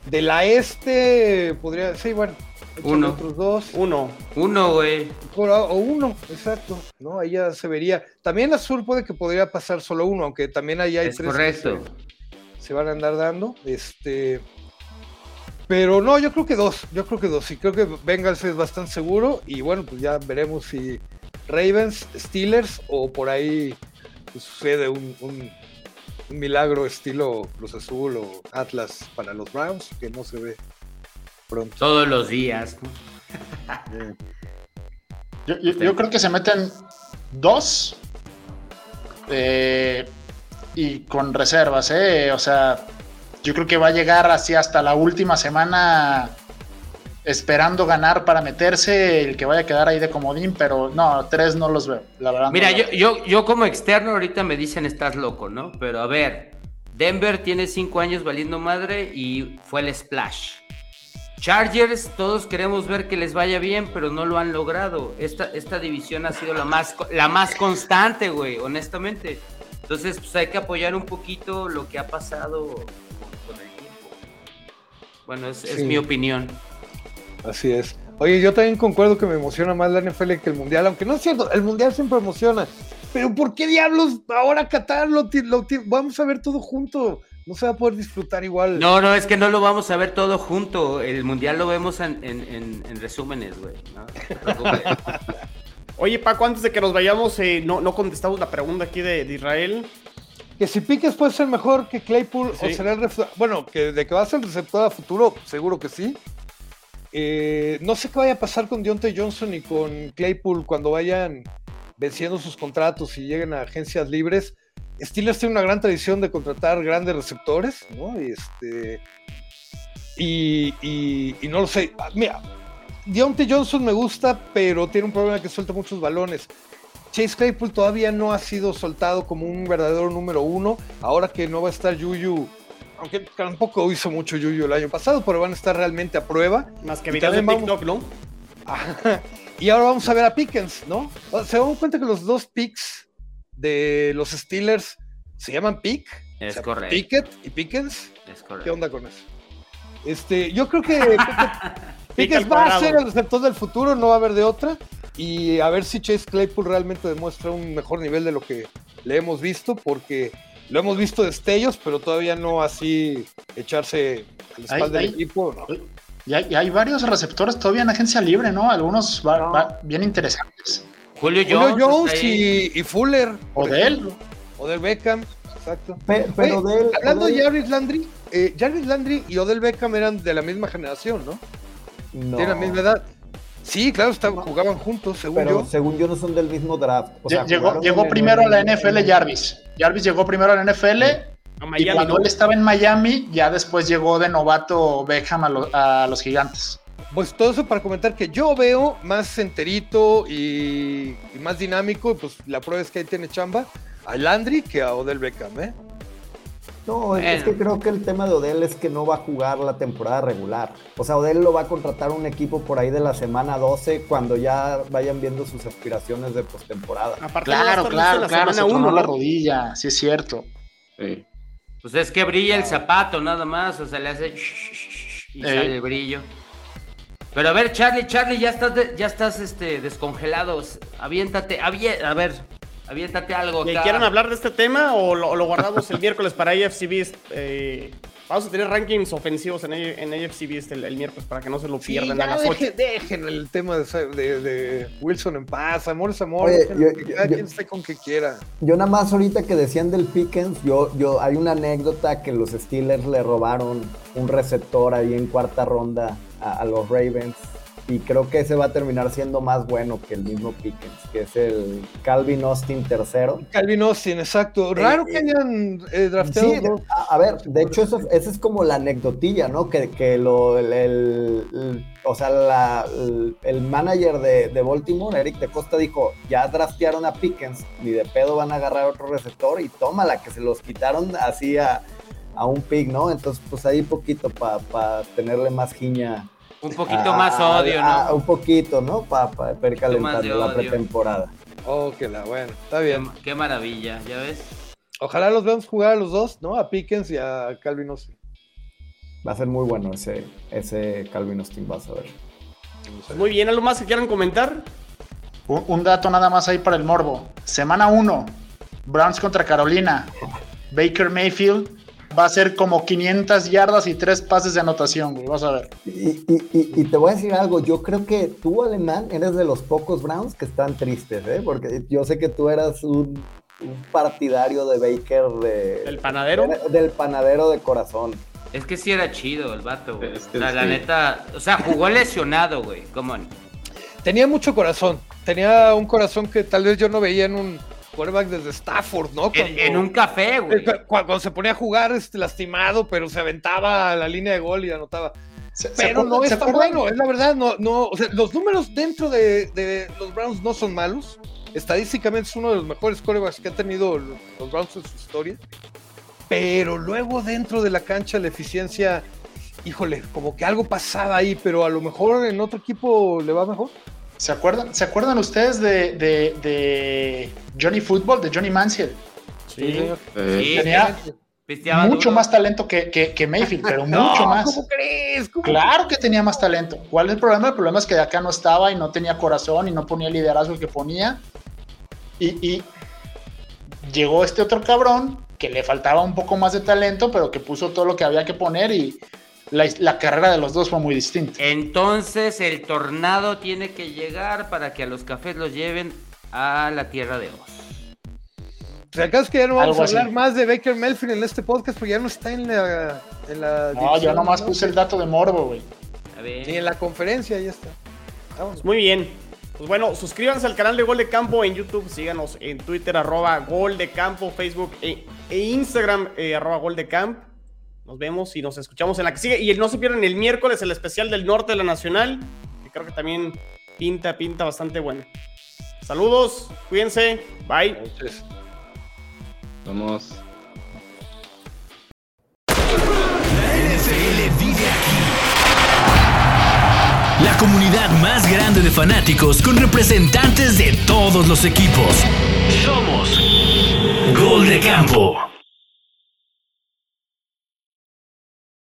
De la este, podría. Sí, bueno. Uno. Otros dos. Uno. Uno, güey. Por- o uno, exacto. ¿no? Ahí ya se vería. También azul puede que podría pasar solo uno, aunque también ahí hay Es tres correcto. se, se van a andar dando. Este. Pero no, yo creo que dos. Yo creo que dos. Y creo que Bengals es bastante seguro. Y bueno, pues ya veremos si Ravens, Steelers o por ahí pues, sucede un, un- un milagro estilo Cruz Azul o Atlas para los Browns, que no se ve pronto. Todos los días. ¿no? Yo, yo- yo creo que se meten dos eh, y con reservas, ¿eh? O sea, yo creo que va a llegar así hasta la última semana esperando ganar para meterse el que vaya a quedar ahí de comodín, pero no, tres no los veo, la verdad. Mira, no. yo, yo, yo como externo ahorita me dicen estás loco, ¿no? Pero a ver, Denver tiene cinco años valiendo madre y fue el splash. Chargers, todos queremos ver que les vaya bien, pero no lo han logrado. Esta, esta división ha sido la más, co- la más constante, güey, honestamente. Entonces, pues hay que apoyar un poquito lo que ha pasado con, con el tiempo. Bueno, es, mi opinión. Así es. Oye, yo también concuerdo que me emociona más la NFL que el Mundial, aunque no es cierto, el Mundial siempre emociona. Pero ¿por qué diablos ahora Qatar lo, lo vamos a ver todo junto? No se va a poder disfrutar igual. No, no, es que no lo vamos a ver todo junto. El mundial lo vemos en, en- en- en resúmenes, güey. ¿no? Oye, Paco, antes de que nos vayamos, eh, no, no contestamos la pregunta aquí de, de Israel. Que si Piques puede ser mejor que Claypool o será el receptor. Bueno, que de que va a ser el receptor a futuro, seguro que sí. Eh, no sé qué vaya a pasar con Deontay Johnson y con Claypool cuando vayan venciendo sus contratos y lleguen a agencias libres. Steelers tiene una gran tradición de contratar grandes receptores, ¿no? Este. Y, y- y no lo sé. Mira, Deontay Johnson me gusta, pero tiene un problema que suelta muchos balones. Chase Claypool todavía no ha sido soltado como un verdadero número uno. Ahora que no va a estar Yuyu, aunque tampoco hizo mucho Yuyu el año pasado, pero van a estar realmente a prueba. Más que videos de también vamos- TikTok, ¿no? y ahora vamos a ver a Pickens, ¿no? Se dan cuenta que los dos picks de los Steelers se llaman Pick. Es correcto. Pickett y Pickens. Es correcto. ¿Qué onda con eso? Este, yo creo que Pickens va a ser el receptor del futuro, no va a haber de otra. Y a ver si Chase Claypool realmente demuestra un mejor nivel de lo que le hemos visto, porque lo hemos visto destellos, pero todavía no así echarse a la espalda del equipo. ¿no? Y hay, y hay varios receptores todavía en agencia libre, ¿no? Algunos va- va- bien interesantes. Julio Julio Jones, Jones está ahí. y, y Fuller. O por de él. ejemplo. O del Beckham, exacto. Pe- pero Oye. Hablando de Jarvis Landry, eh, Jarvis Landry y Odell Beckham eran de la misma generación, ¿no? no, Tienen la misma edad. Sí, claro, estaban- jugaban juntos, según Pero yo. según yo no son del mismo draft. O sea, Llegó, primero a la NFL Jarvis. Jarvis llegó primero a la NFL A y Miami, cuando ¿no? él estaba en Miami, ya después llegó de novato Beckham a, lo- a los gigantes. Pues todo eso para comentar que yo veo más enterito y, y más dinámico, y pues la prueba es que ahí tiene chamba, a Landry que a Odell Beckham, ¿eh? No, es- es que creo que el tema de Odell es que no va a jugar la temporada regular. O sea, Odell lo va a contratar un equipo por ahí de la semana 12 cuando ya vayan viendo sus aspiraciones de postemporada. Claro, listo claro, la claro, se semana tronó uno, la rodilla, sí es cierto. Sí. Pues es que brilla el zapato nada más, o sea, le hace y Eh. sale el brillo. Pero a ver, Charlie, Charlie, ya estás, de- ya estás este, descongelado. Aviéntate, avie- a ver, aviéntate algo ¿Y acá. ¿Quieren hablar de este tema o lo, guardamos el miércoles para AFC Beast? Eh, vamos a tener rankings ofensivos en, en AFC Beast el, el miércoles para que no se lo Sí, pierdan a las dejen, 8. dejen el tema de, de- de Wilson en paz, amor es amor, Oye, dejen yo- que yo- cada yo- quien esté con que quiera. Yo nada más ahorita que decían del Pickens, yo, yo hay una anécdota que los Steelers le robaron un receptor ahí en cuarta ronda a, a los Ravens y creo que ese va a terminar siendo más bueno que el mismo Pickens, que es el Calvin Austin tercero. Calvin Austin, exacto. Raro que eh, hayan eh, drafteado Sí, dos. a, a ver, de hecho eso, esa es como la anecdotilla, ¿no? Que, que lo, el, el- el- o sea, la- el, el manager de, de Baltimore, Eric de Costa, dijo, ya draftearon a Pickens, ni de pedo van a agarrar otro receptor y tómala, que se los quitaron así a, a un pick, ¿no? Entonces, pues ahí poquito para tenerle más giña. Un poquito a- más a- odio, a- ¿no? un poquito, ¿no? Para de calentando la pretemporada. Oh, que la bueno, está Qué, bien. qué maravilla, ¿ya ves? Ojalá los veamos jugar a los dos, ¿no? A Pickens y a Calvin Austin. Va a ser muy bueno ese, ese Calvin Austin, vas a ver. Muy bien, ¿algo más que quieran comentar? Un, un dato nada más ahí para el morbo. Semana 1, Browns contra Carolina. Baker Mayfield va a ser como 500 yardas y tres pases de anotación, güey. Vas a ver. Y, y- y- y te voy a decir algo, yo creo que tú, Alemán, eres de los pocos Browns que están tristes, ¿eh? Porque yo sé que tú eras un, un partidario de Baker de, ¿Del panadero? de- del panadero de corazón. Es que sí era chido el vato, güey. Es que la sí. neta, o sea, jugó lesionado, güey. ¿Cómo? Tenía mucho corazón. Tenía un corazón que tal vez yo no veía en un quarterback desde Stafford, ¿no? En, Cuando- en un café, güey. Cu- Cuando, se ponía a jugar este, lastimado, pero se aventaba a la línea de gol y anotaba. ¿Se- se Pero no se es tan acuerdan? bueno, es la verdad. No, no, o sea, los números dentro de, de los Browns no son malos. Estadísticamente es uno de los mejores quarterbacks que han tenido los, los Browns en su historia. Pero luego dentro de la cancha la eficiencia, híjole, como que algo pasaba ahí, pero a lo mejor en otro equipo le va mejor. ¿Se acuerdan, ¿Se acuerdan ustedes de, de- de Johnny Football, de Johnny Manziel? Sí. Tenía mucho duro. más talento que, que- que Mayfield, pero mucho más. ¿Cómo crees? ¿Cómo Claro que tenía más talento. ¿Cuál es el problema? El problema es que de acá no estaba y no tenía corazón y no ponía el liderazgo que ponía. Y, y llegó este otro cabrón que le faltaba un poco más de talento, pero que puso todo lo que había que poner y la, la carrera de los dos fue muy distinta. Entonces el tornado tiene que llegar para que a los cafés los lleven a la tierra de Oz. Si acaso es que ya no vamos Algo a así. hablar más de Baker Mayfield en este podcast, porque ya no está en la. En la No, yo nomás ¿no? puse el dato de Morbo, güey. A ver. Ni en la conferencia, ya está. Vámonos. Muy bien. Pues bueno, suscríbanse al canal de Gol de Campo en YouTube, síganos en Twitter, arroba Gol de Campo, Facebook e, e Instagram, eh, arroba Gol de Camp. Nos vemos y nos escuchamos en la que sigue. Y no se pierdan el miércoles el especial del norte de la Nacional, que creo que también pinta, pinta bastante bueno. Saludos, cuídense, bye. Vamos. NFL vive aquí. La comunidad más grande de fanáticos con representantes de todos los equipos. Somos Gol de Campo.